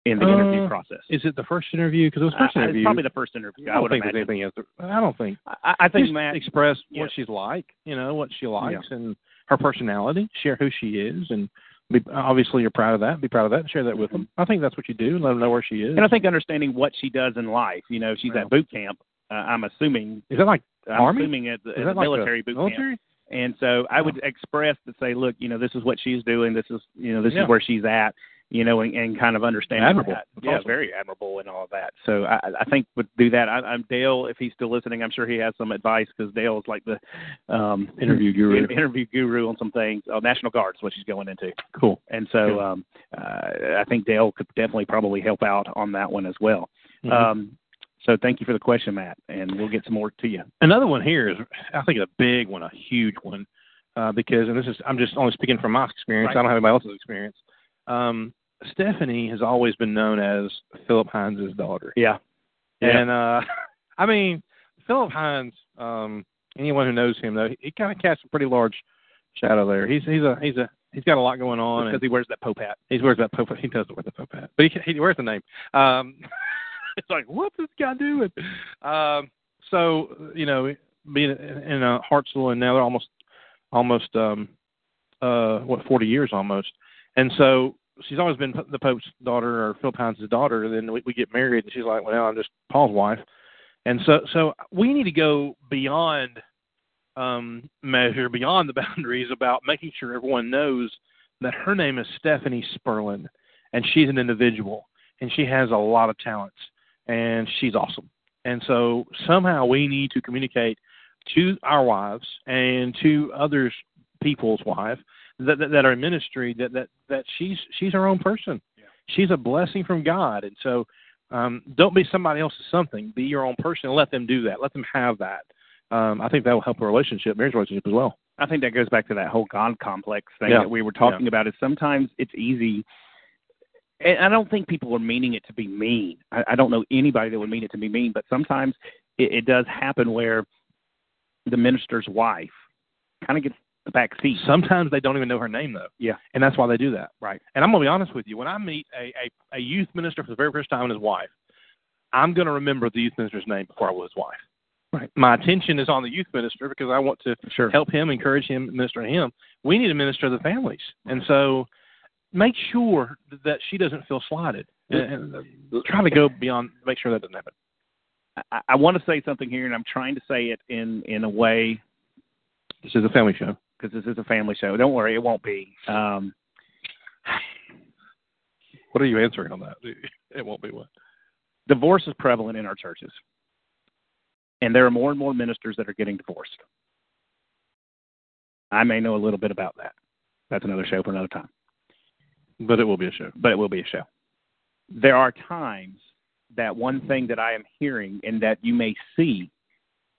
in the interview Uh, process? Is it the first interview? Because it was first Uh, interview. It's probably the first interview. I I, don't would think imagine. there's anything else. I don't think. I, I think Just Matt. express Yeah. what she's like, you know, what she likes and her personality, share who she is, and be, obviously you're proud of that. Be proud of that and share that with them. I think that's what you do. Let them know where she is. And I think understanding what she does in life. You know, she's Yeah. at boot camp. Uh, I'm assuming. is that like I'm Army? assuming at the, is at that the like military boot camp. And so I would express to say, look, you know, this is what she's doing. This is, you know, this Yeah. is where she's at. You know, and, and kind of Admirable. that. That's Yeah, awesome. very admirable and all that. So I, I think would do that. I, I'm Dale. If he's still listening, I'm sure he has some advice because Dale is like the um, Interview guru. in- interview guru on some things. Oh, National Guard is what she's going into. Cool. And so Good. um, uh, I think Dale could definitely probably help out on that one as well. Mhm. Um, so thank you for the question, Matt, and we'll get some more to you. Another one here is, I think, a big one, a huge one, uh, because, and this is, I'm just only speaking from my experience. Right. I don't have anybody else's experience. Um, Stephanie has always been known as Philip Hines' daughter. Yeah. And, uh, I mean, Philip Hines, um, anyone who knows him, though, he, he kind of casts a pretty large shadow there. He's, he's a, he's a, he's got a lot going on. because he wears that Pope hat. he wears that Pope, he does wear the Pope hat, but he, he wears the name. Um, it's like, what's this guy doing? Um, so, you know, being in uh, Hartsville and now they're almost, almost, um, uh, what, 40 years almost. And so she's always been the Pope's daughter or Philip Hines' daughter. Then we, we get married and she's like, well, I'm just Paul's wife. And so, so we need to go beyond, um, measure, beyond the boundaries about making sure everyone knows that her name is Stephanie Sperlin and she's an individual and she has a lot of talents and she's awesome. And so somehow we need to communicate to our wives and to others people's wife that, that, that are in ministry that, that, that she's she's her own person. Yeah. She's a blessing from God. And so um, don't be somebody else's something. Be your own person and let them do that. Let them have that. Um, I think that will help a relationship, marriage relationship as well. I think that goes back to that whole God complex thing Yeah. that we were talking about. Is sometimes it's easy, and I don't think people are meaning it to be mean. I, I don't know anybody that would mean it to be mean, but sometimes it, it does happen where the minister's wife kind of gets the back seat. Sometimes they don't even know her name though. Yeah. And that's why they do that. Right. And I'm gonna be honest with you, when I meet a, a, a youth minister for the very first time and his wife, I'm gonna remember the youth minister's name before I will his wife. Right. My attention is on the youth minister because I want to Sure. help him, encourage him, minister to him. We need to minister to the families. And so make sure that she doesn't feel slighted. And, and try to go beyond make sure that doesn't happen. I, I want to say something here, and I'm trying to say it in in a way This is a family show. because this is a family show. Don't worry, it won't be. Um, What are you answering on that? It won't be what. divorce is prevalent in our churches, and there are more and more ministers that are getting divorced. I may know a little bit about that. That's another show for another time, But it will be a show. but it will be a show. There are times that one thing that I am hearing and that you may see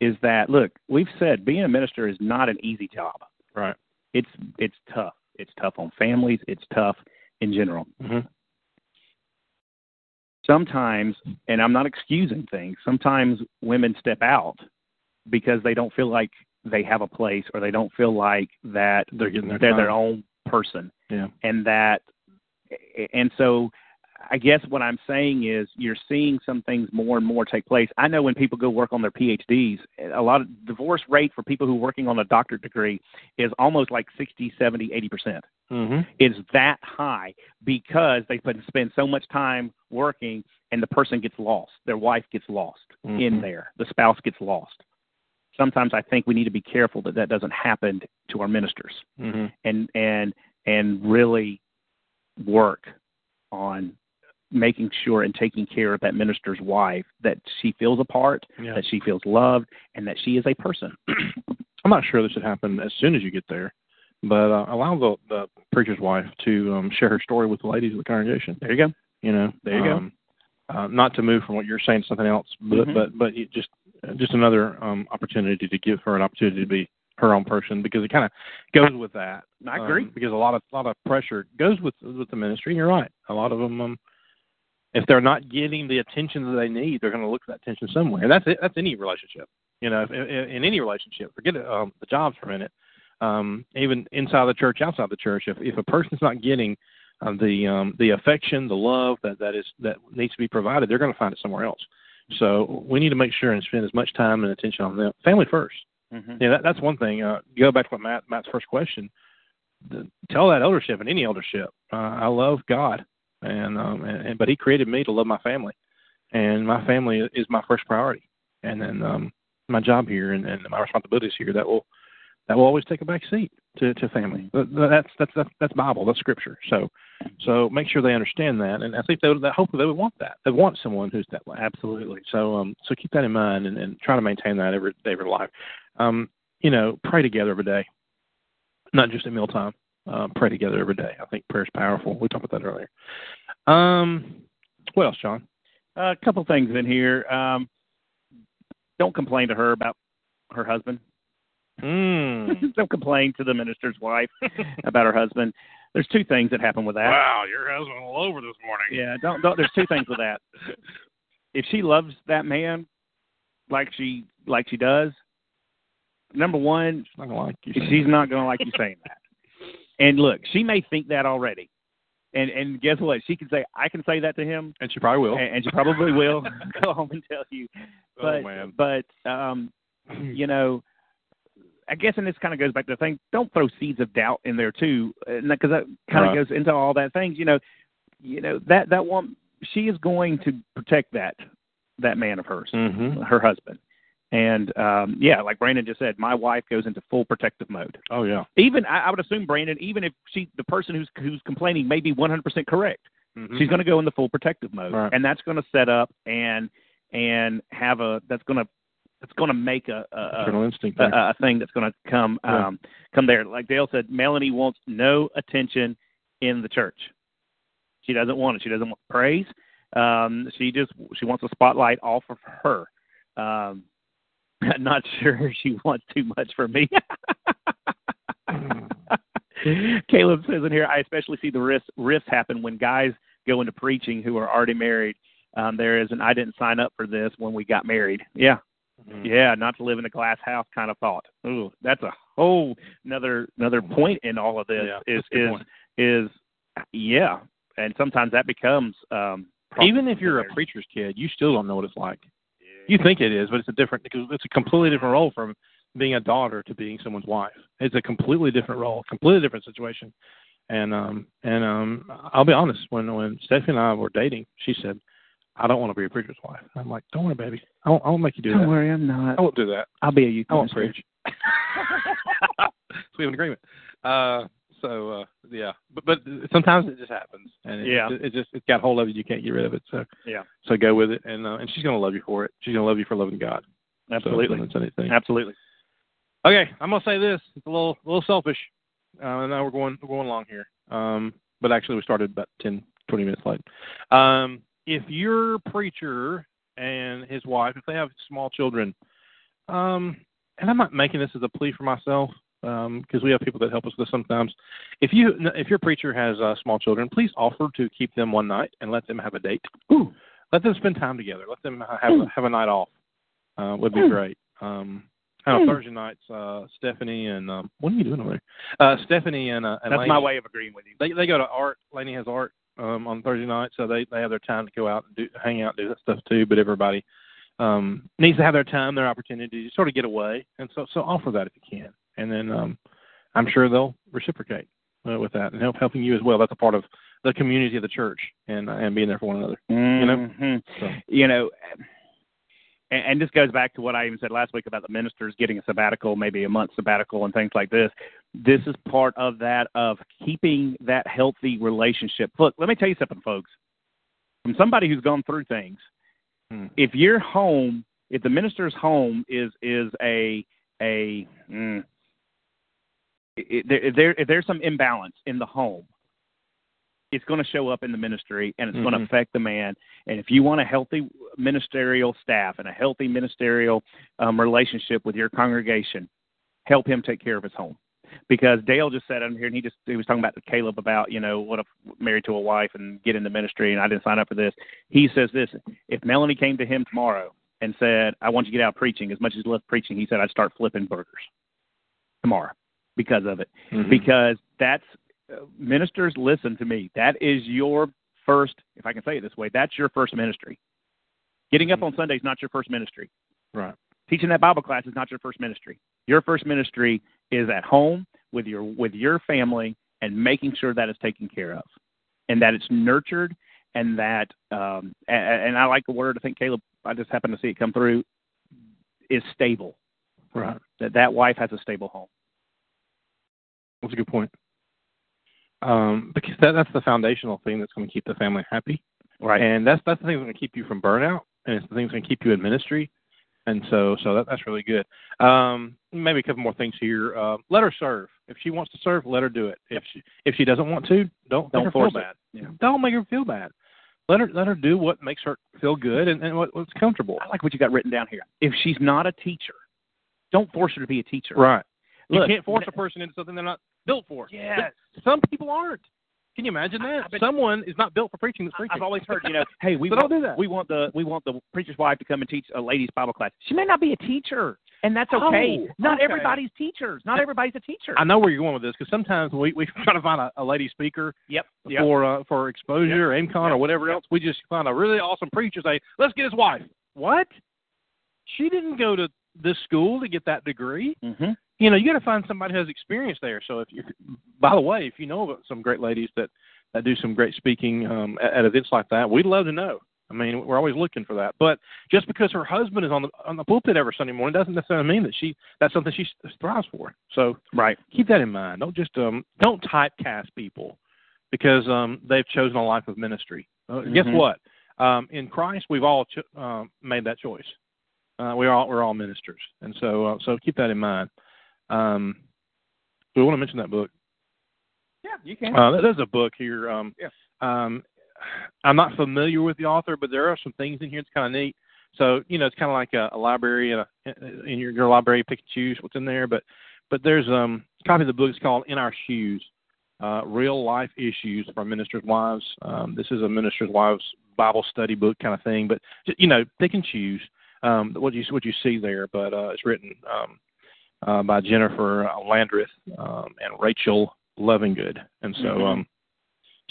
is that look, we've said being a minister is not an easy job. Right. It's it's tough. It's tough on families. It's tough in general. Mm-hmm. sometimes, and I'm not excusing things, sometimes women step out because they don't feel like they have a place or they don't feel like that They're getting their they're time. their own person. Yeah. And that, and so I guess what I'm saying is you're seeing some things more and more take place. I know when people go work on their PhDs, a lot of divorce rate for people who are working on a doctorate degree is almost like 60, 70, 80% Mm-hmm. is that high because they spend so much time working and the person gets lost. Their wife gets lost in Mhm. there. The spouse gets lost. Sometimes I think we need to be careful that that doesn't happen to our ministers Mm-hmm. and and and really work on making sure and taking care of that minister's wife that she feels a part, Yeah. that she feels loved, and that she is a person. I'm not sure this should happen as soon as you get there. but uh, allow the the preacher's wife to um, share her story with the ladies of the congregation. There you go. You know, There you go. um, Uh, not to move from what you're saying to something else, but Mhm. but but just just another um, opportunity to give her an opportunity to be her own person because it kind of goes with that. I agree. Um, because a lot of a lot of pressure goes with with the ministry. You're right. A lot of them, um, if they're not getting the attention that they need, they're going to look for that attention somewhere. And that's it. That's any relationship. You know, if, in, in any relationship, forget it, um, the jobs for a minute. Um, even inside the church, outside the church, if if a person's not getting uh, the um, the affection, the love that that is that needs to be provided, they're going to find it somewhere else. So we need to make sure and spend as much time and attention on them. Family first. Mm-hmm. Yeah, that, that's one thing. Uh, go back to what Matt Matt's first question. The, tell that eldership and any eldership, uh, I love God, and, um, and, and but He created me to love my family, and my family is my first priority, and then um, my job here and, and my responsibilities here that will that will always take a back seat to, to family. That's that's that's that's Bible, that's Scripture. So so make sure they understand that, and I think they would, hopefully they would want that. They want someone who's that way. Absolutely. So um so keep that in mind and, and try to maintain that every day of your life. Um, you know, pray together every day, not just at mealtime. Uh, pray together every day. I think prayer is powerful. We talked about that earlier. Um, what else, Jon? a couple things in here. Um, don't complain to her about her husband. Mm. don't complain to the minister's wife about her husband. There's two things that happen with that. wow, your husband all over this morning. Yeah, don't don't. There's two things with that. If she loves that man like she like she does, number one, She's not gonna like you. she's not going to like you saying that. And look, she may think that already. And and guess what? She can say, "I can say that to him," and she probably will. and, and she probably will go home and tell you. But oh man. but um, you know, I guess, and this kind of goes back to the thing. Don't throw seeds of doubt in there too, because that kind of Right. goes into all that things. You know, you know that that one she is going to protect that that man of hers, hmm her husband, and um, yeah, like Brandon just said, my wife goes into full protective mode. Oh yeah. Even I, I would assume Brandon, even if she the person who's who's complaining may be 100 percent correct, Mhm. she's going to go in the full protective mode, Right. and that's going to set up and and have a that's going to that's going to make a a, a, instinct. a, a thing that's going to come Yeah. um come there. Like Dale said, Melanie wants no attention in the church. She doesn't want it. She doesn't want praise. Um, she just she wants a spotlight off of her. Um, I'm not sure she wants too much from me. Caleb says in here, I especially see the rifts, rifts happen when guys go into preaching who are already married. Um, there is an I didn't sign up for this when we got married. Yeah, Mhm. yeah, not to live in a glass house kind of thought. Ooh, that's a whole another another point in all of this Yeah, is that's a good is point. is yeah, and sometimes that becomes um Even if you're a preacher's kid, you still don't know what it's like. You think it is, but it's a different because it's a completely different role from being a daughter to being someone's wife. It's a completely different role, completely different situation. And um and um I'll be honest, when when Stephanie and I were dating, she said, I don't want to be a preacher's wife. I'm like, Don't worry, baby. I won't I won't make you do Don't that. worry, I'm not. I won't do that. I'll be a youth I won't preach. so we have an agreement. Uh so uh yeah. But but sometimes it just happens. And it, Yeah. it, it just it got hold of you, you can't get rid of it. So Yeah, so go with it, and uh, and she's gonna love you for it. She's gonna love you for loving God. absolutely, So, anything. absolutely. Okay, I'm gonna say this. It's a little a little selfish. Uh, now we're going we're going along here. Um, but actually we started about 10, 20 minutes late. Um, if your preacher and his wife, if they have small children, um, and I'm not making this as a plea for myself because we have people that help us with this sometimes. If you if your preacher has uh, small children, please offer to keep them one night and let them have a date. Ooh. Let them spend time together. Let them have a, have a night off. Uh, would be great. Um, I know Thursday nights, uh, Stephanie and um, what are you doing over there? Uh, Stephanie and uh, and That's Lainey, my way of agreeing with you. They they go to art. Lainey has art um, on Thursday night, so they they have their time to go out and do hang out, and do that stuff too. But everybody um, needs to have their time, their opportunity to sort of get away, and so so offer that if you can, and then um, I'm sure they'll reciprocate uh, with that and help helping you as well. That's a part of the community of the church and uh, and being there for one another. You know? Mhm. So. you know, and, and this goes back to what I even said last week about the ministers getting a sabbatical, maybe a month sabbatical, and things like this. This is part of that of keeping that healthy relationship. Look, let me tell you something, folks. From somebody who's gone through things, Hmm. if your home, if the minister's home is is a a mm, if there if there's some imbalance in the home, it's going to show up in the ministry and it's going Mhm. to affect the man. And if you want a healthy ministerial staff and a healthy ministerial um, relationship with your congregation, help him take care of his home. Because Dale just said on here, and he just he was talking about Caleb about you know what if married to a wife and get into ministry, and I didn't sign up for this. He says this: if Melanie came to him tomorrow and said, "I want you to get out preaching," as much as he loves preaching, he said, "I'd start flipping burgers tomorrow because of it." Mhm. because that's uh, ministers listen to me that is your first if i can say it this way that's your first ministry getting up on sunday is not your first ministry right. teaching that bible class is not your first ministry your first ministry is at home with your with your family and making sure that is taken care of and that it's nurtured and that um and, and i like the word i think caleb i just happened to see it come through is stable. Right. that that wife has a stable home. That's a good point. Um, because that that's the foundational thing that's going to keep the family happy, right. And that's that's the thing that's going to keep you from burnout, and it's the thing that's going to keep you in ministry, and so so that that's really good. Um, maybe a couple more things here. Uh, let her serve. If she wants to serve, let her do it. If she if she doesn't want to, don't Don't make her force feel bad. Yeah. Don't make her feel bad. Let her let her do what makes her feel good and, and what, what's comfortable. I like what you got written down here. If she's not a teacher, don't force her to be a teacher. Right. You Look, can't force a person into something they're not built for. Yes. Some people aren't. Can you imagine that? Bet- Someone is not built for preaching. That's preaching. I've always heard, you know, hey, we So want, don't do that. we want the we want the preacher's wife to come and teach a ladies' Bible class. She may not be a teacher, and that's okay. Oh, not okay. everybody's teachers. Not everybody's a teacher. I know where you're going with this because sometimes we we try to find a, a lady speaker yep. Yep. for uh, for exposure or MCon or Yep. whatever else. We just find a really awesome preacher. Say, let's get his wife. What? She didn't go to this school to get that degree. hmm You know, you got to find somebody who has experience there. So if you, by the way, if you know some great ladies that that do some great speaking um, at, at events like that, we'd love to know. I mean, we're always looking for that. But just because her husband is on the on the pulpit every Sunday morning doesn't necessarily mean that she that's something she thrives for. So Right. keep that in mind. Don't just um don't typecast people because um they've chosen a life of ministry. Uh, Guess Mhm. what? Um, in Christ, we've all cho- um, made that choice. Uh, we're all we're all ministers, and so uh, so keep that in mind. Um, do we want to mention that book? Yeah, you can. Uh, there's a book here. Um, Yeah. um, I'm not familiar with the author, but there are some things in here that's kind of neat. So you know, it's kind of like a, a library, and a, in your your library, pick and choose what's in there. But but there's um a copy of the book. It's called In Our Shoes: uh, Real Life Issues for Ministers' Wives. Um, this is a ministers' wives Bible study book kind of thing. But you know, pick and choose um, what you what you see there. But uh, it's written um, uh, by Jennifer Landreth um, and Rachel Lovingood, and so Mhm. um,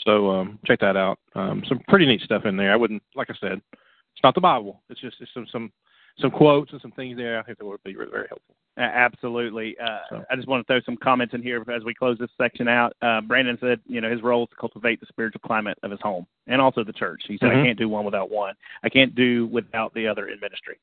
so um, check that out. Um, some pretty neat stuff in there. I wouldn't, like I said, it's not the Bible. It's just it's some some some quotes and some things there. I think that would be very, very helpful. Absolutely. Uh, So. I just want to throw some comments in here as we close this section out. Uh, Brandon said, you know, his role is to cultivate the spiritual climate of his home and also the church. He said, Mhm. I can't do one without one. I can't do without the other in ministry.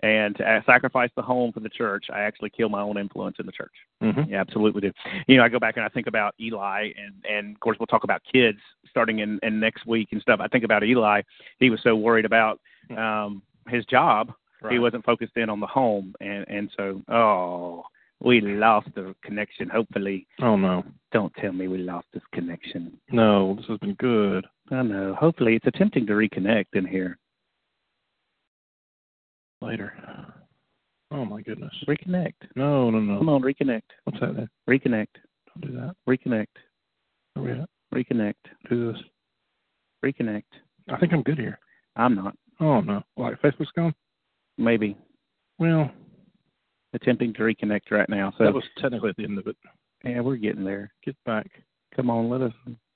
And to uh, sacrifice the home for the church, I actually kill my own influence in the church. Mm-hmm. Yeah, absolutely do. You know, I go back and I think about Eli, and and of course we'll talk about kids starting in, in next week and stuff. I think about Eli. He was so worried about um, his job, he wasn't focused in on the home, and and so oh, we lost the connection. Hopefully, Oh no, don't tell me we lost this connection. no, this has been good. I know. Hopefully, it's attempting to reconnect in here. Later. Oh my goodness. Reconnect. No, no, no. Come on, reconnect. What's that? Then? Reconnect. Don't do that. Reconnect. Where we at? Reconnect. Do this. Reconnect. I think I'm good here. I'm not. Oh no. Like Facebook's gone. Maybe Well, attempting to reconnect right now. So that was technically at the end of it. yeah, we're getting there. Get back. Come on, let us.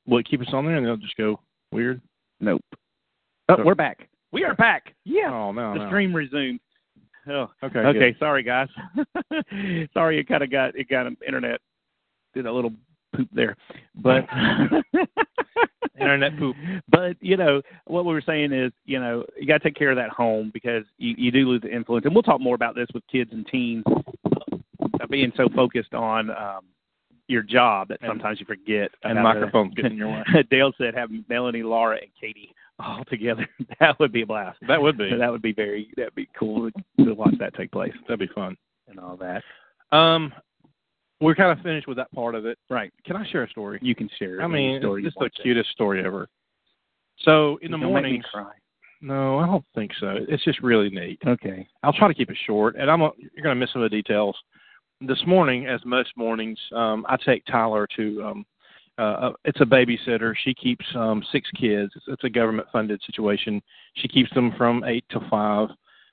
Will it keep us on there, and they'll just go weird? Nope. Oh, So- we're back. We are back. Yeah. Oh no. the no. stream resumed. Oh, Okay. okay. Sorry, guys. sorry, it kind of got it got internet did a little poop there, but Internet poop. But you know what we were saying is, you know, you got to take care of that home because you, you do lose the influence, and we'll talk more about this with kids and teens uh, being so focused on um, your job that And- sometimes you forget. And microphones getting in your way. Dale said have Melanie, Laura, and Katie all together. that would be a blast. That would be. That would be very. That'd be cool to watch that take place That'd be fun. and all that. Um, we're kind of finished with that part of it. Right. Can I share a story? You can share. I mean, story it's you the to. cutest story ever. So in the Don't make me cry. no, I don't think so. It's just really neat. Okay. I'll try to keep it short, and I'm a, you're going to miss some of the details. This morning, as most mornings, um, I take Tyler to. Um, uh, uh, it's a babysitter. She keeps um, six kids. It's, it's a government-funded situation. She keeps them from eight to five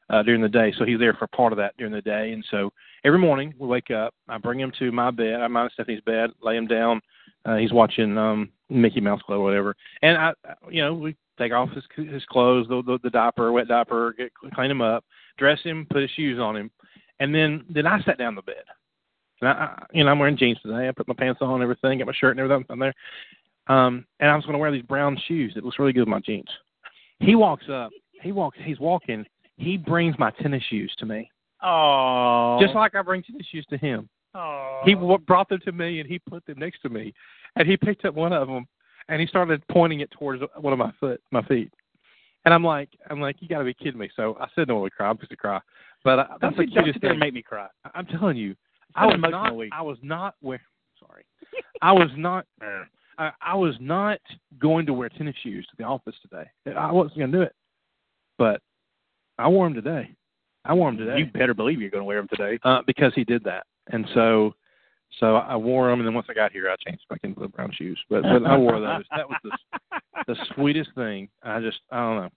uh, during the day. So he's there for part of that during the day. And so every morning we wake up. I bring him to my bed. I'm on Stephanie's bed. Lay him down. Uh, he's watching um, Mickey Mouse Club or whatever. And I, you know, we take off his his clothes, the, the, the diaper, wet diaper, get, clean him up, dress him, put his shoes on him, and then then I sat down the bed. And I, I, you know, I'm wearing jeans today. I put my pants on, and everything, got my shirt and everything on there. Um, and I was going to wear these brown shoes. It looks really good with my jeans. He walks up. He walks. He's walking. He brings my tennis shoes to me, Oh. just like I bring tennis shoes to him. Oh. He w- brought them to me, and he put them next to me, and he picked up one of them, and he started pointing it towards one of my foot, my feet. And I'm like, I'm like, you got to be kidding me. So I said no to cry. I'm supposed to cry, but uh, that's the Don't cutest sit there and thing. make me cry. I- I'm telling you, I was not. week. I was not wear. Sorry, I was not. I, I was not going to wear tennis shoes to the office today. I wasn't going to do it, but I wore them today. I wore them today You better believe you're going to wear them today. uh, because he did that, and so so I wore them, and then once I got here, I changed back into the brown shoes. But but I wore those. That was the the sweetest thing. I just I don't know.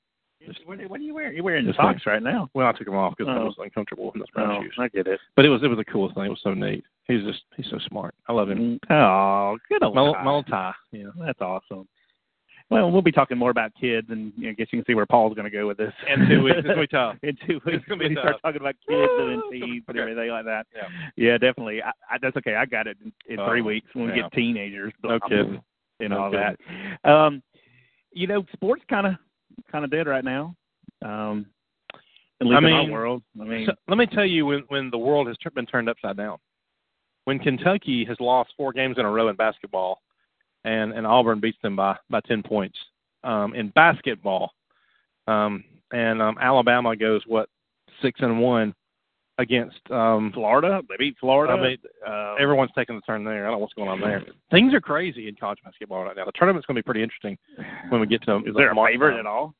What, what are you wearing? You're wearing the socks right now. Well, I took them off because I Oh. was uncomfortable in those brown Oh, shoes. I get it. But it was it was the coolest thing. It was so neat. He's just he's so smart. I love him. Oh, good old My, little- Ty. my little Ty. Yeah. That's awesome. Well, we'll be talking more about kids, and you know, I guess you can see where Paul's going to go with this. In two weeks. It's gonna be tough. In two weeks, It's gonna be when he starts talking about kids and teens and everything like that. Yeah. Yeah, definitely. I, I, that's okay. I got it in, in Oh, three weeks when we get teenagers. No kidding. And No all kidding. that. Um, you know, sports kind of kind of dead right now. Um, at least I in mean, our world. I mean, So, let me tell you when when the world has been turned upside down. When Kentucky has lost four games in a row in basketball, and and Auburn beats them by by ten points um, in basketball, um, and um, Alabama goes what six and one against um, Florida, they beat Florida. I mean, uh, everyone's taking the turn there. I don't know what's going on there. Things are crazy in college basketball right now. The tournament's going to be pretty interesting when we get to. Them. Is there a favorite time. at all?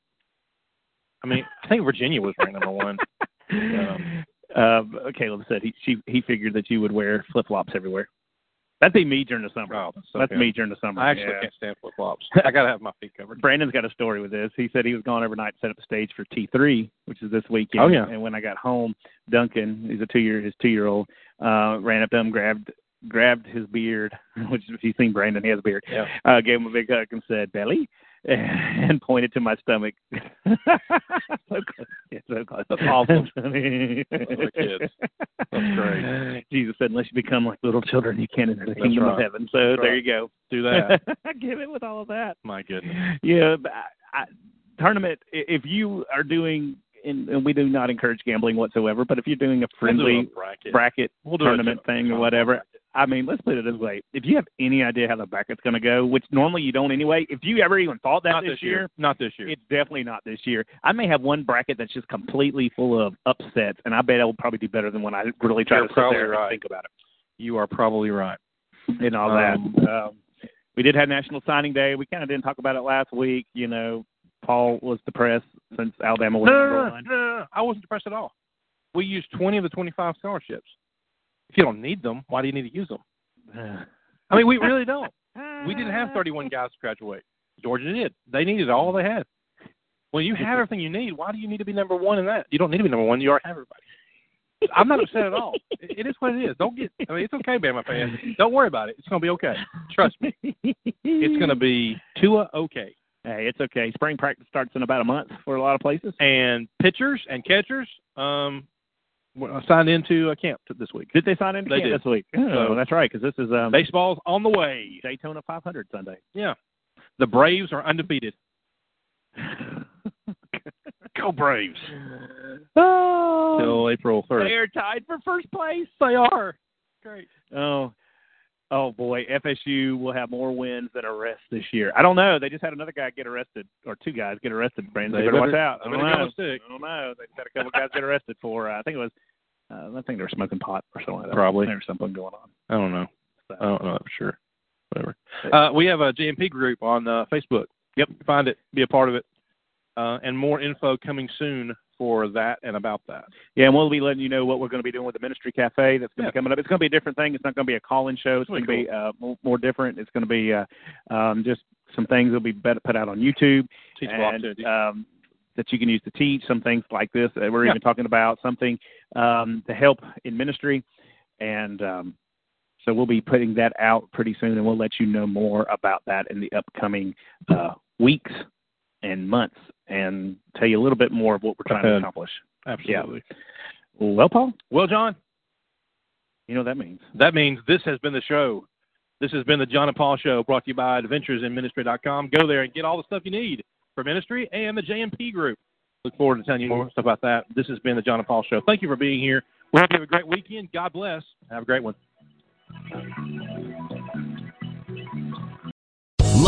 I mean, I think Virginia was ranked number one. Um, uh, Caleb said he she, he figured that you would wear flip flops everywhere. That'd be me during the summer. Oh, that's That's me during the summer. I actually yeah. can't stand flip flops. I got to have my feet covered. Brandon's got a story with this. He said he was gone overnight to set up a stage for T three, which is this weekend. Oh, yeah. And when I got home, Duncan, he's a two year his two year old, uh, ran up to him, grabbed grabbed his beard, which if you've seen Brandon, he has a beard. Yeah. Uh, gave him a big hug and said, Belly and pointed to my stomach. so close. Yeah, so close. That's awesome. the kids. That's great. Jesus said, unless you become like little children, you can't enter the That's kingdom of heaven. So That's there right. you go. Do that. Give it with all of that. My goodness. Yeah, I, I, tournament. If you are doing, and, and we do not encourage gambling whatsoever, but if you're doing a We'll do friendly a bracket. bracket We'll tournament thing or whatever, bracket. I mean, let's put it this way: if you have any idea how the bracket's going to go, which normally you don't anyway, if you ever even thought that Not this, this year. Not this year. it's definitely not this year. I may have one bracket that's just completely full of upsets, and I bet I will probably do better than when I really try You're to sit there right. and think about it you are probably right. and all Um, that. Um, we did have National Signing Day. We kind of didn't talk about it last week. You know, Paul was depressed since Alabama was No, number no, no, one. no, no, no. I wasn't depressed at all. We used 20 of the 25 scholarships. If you don't need them, why do you need to use them? I mean, we really don't. We didn't have 31 guys to graduate. Georgia did. They needed all they had. When you have everything you need. Why do you need to be number one in that? You don't need to be number one. You already have everybody. I'm not upset at all. It is what it is. Don't get. I mean, it's okay, Bama fans. Don't worry about it. It's going to be okay. Trust me. It's going to be Tua okay. Hey, it's okay. Spring practice starts in about a month for a lot of places. And pitchers and catchers um, signed into a camp t- this week. Did they sign in They did. this week? Oh, So- that's right, because this is um, Baseball's on the way. Daytona 500 Sunday. Yeah. The Braves are undefeated. Go Braves. Oh, Till April 3rd. they're tied for first place. They are. Great. Oh, oh boy, FSU will have more wins than arrests this year. I don't know. They just had another guy get arrested, or two guys get arrested. Brandon, They they better watch out. I don't know. I don't know. They just had a couple guys get arrested for. Uh, I think it was Uh, I think they were smoking pot or something like that. Probably. There's something going on. I don't know. So, I don't know for sure. Whatever. Uh, we have a J&P group on uh, Facebook. Yep, find it, be a part of it, uh, and more info coming soon for that and about that. Yeah, and we'll be letting you know what we're going to be doing with the Ministry Cafe. That's going to Yeah. be coming up. It's going to be a different thing. It's not going to be a call-in show. It's going to be uh, more, more different. It's going to be uh, um, just some things that'll be better put out on YouTube. And, um, that you can use to teach some things like this we're Yeah. even talking about something um, to help in ministry and um, so we'll be putting that out pretty soon and we'll let you know more about that in the upcoming uh, weeks and months and tell you a little bit more of what we're trying to accomplish Absolutely. Yeah. well paul Well, Jon, you know what that means that means this has been the show. This has been the Jon and Paul Show brought to you by AdventuresInMinistry.com. Go there and get all the stuff you need for ministry and the J&P group. Look forward to telling you more stuff about that. This has been the Jon and Paul Show. Thank you for being here. We hope you have a great weekend. God bless. Have a great one.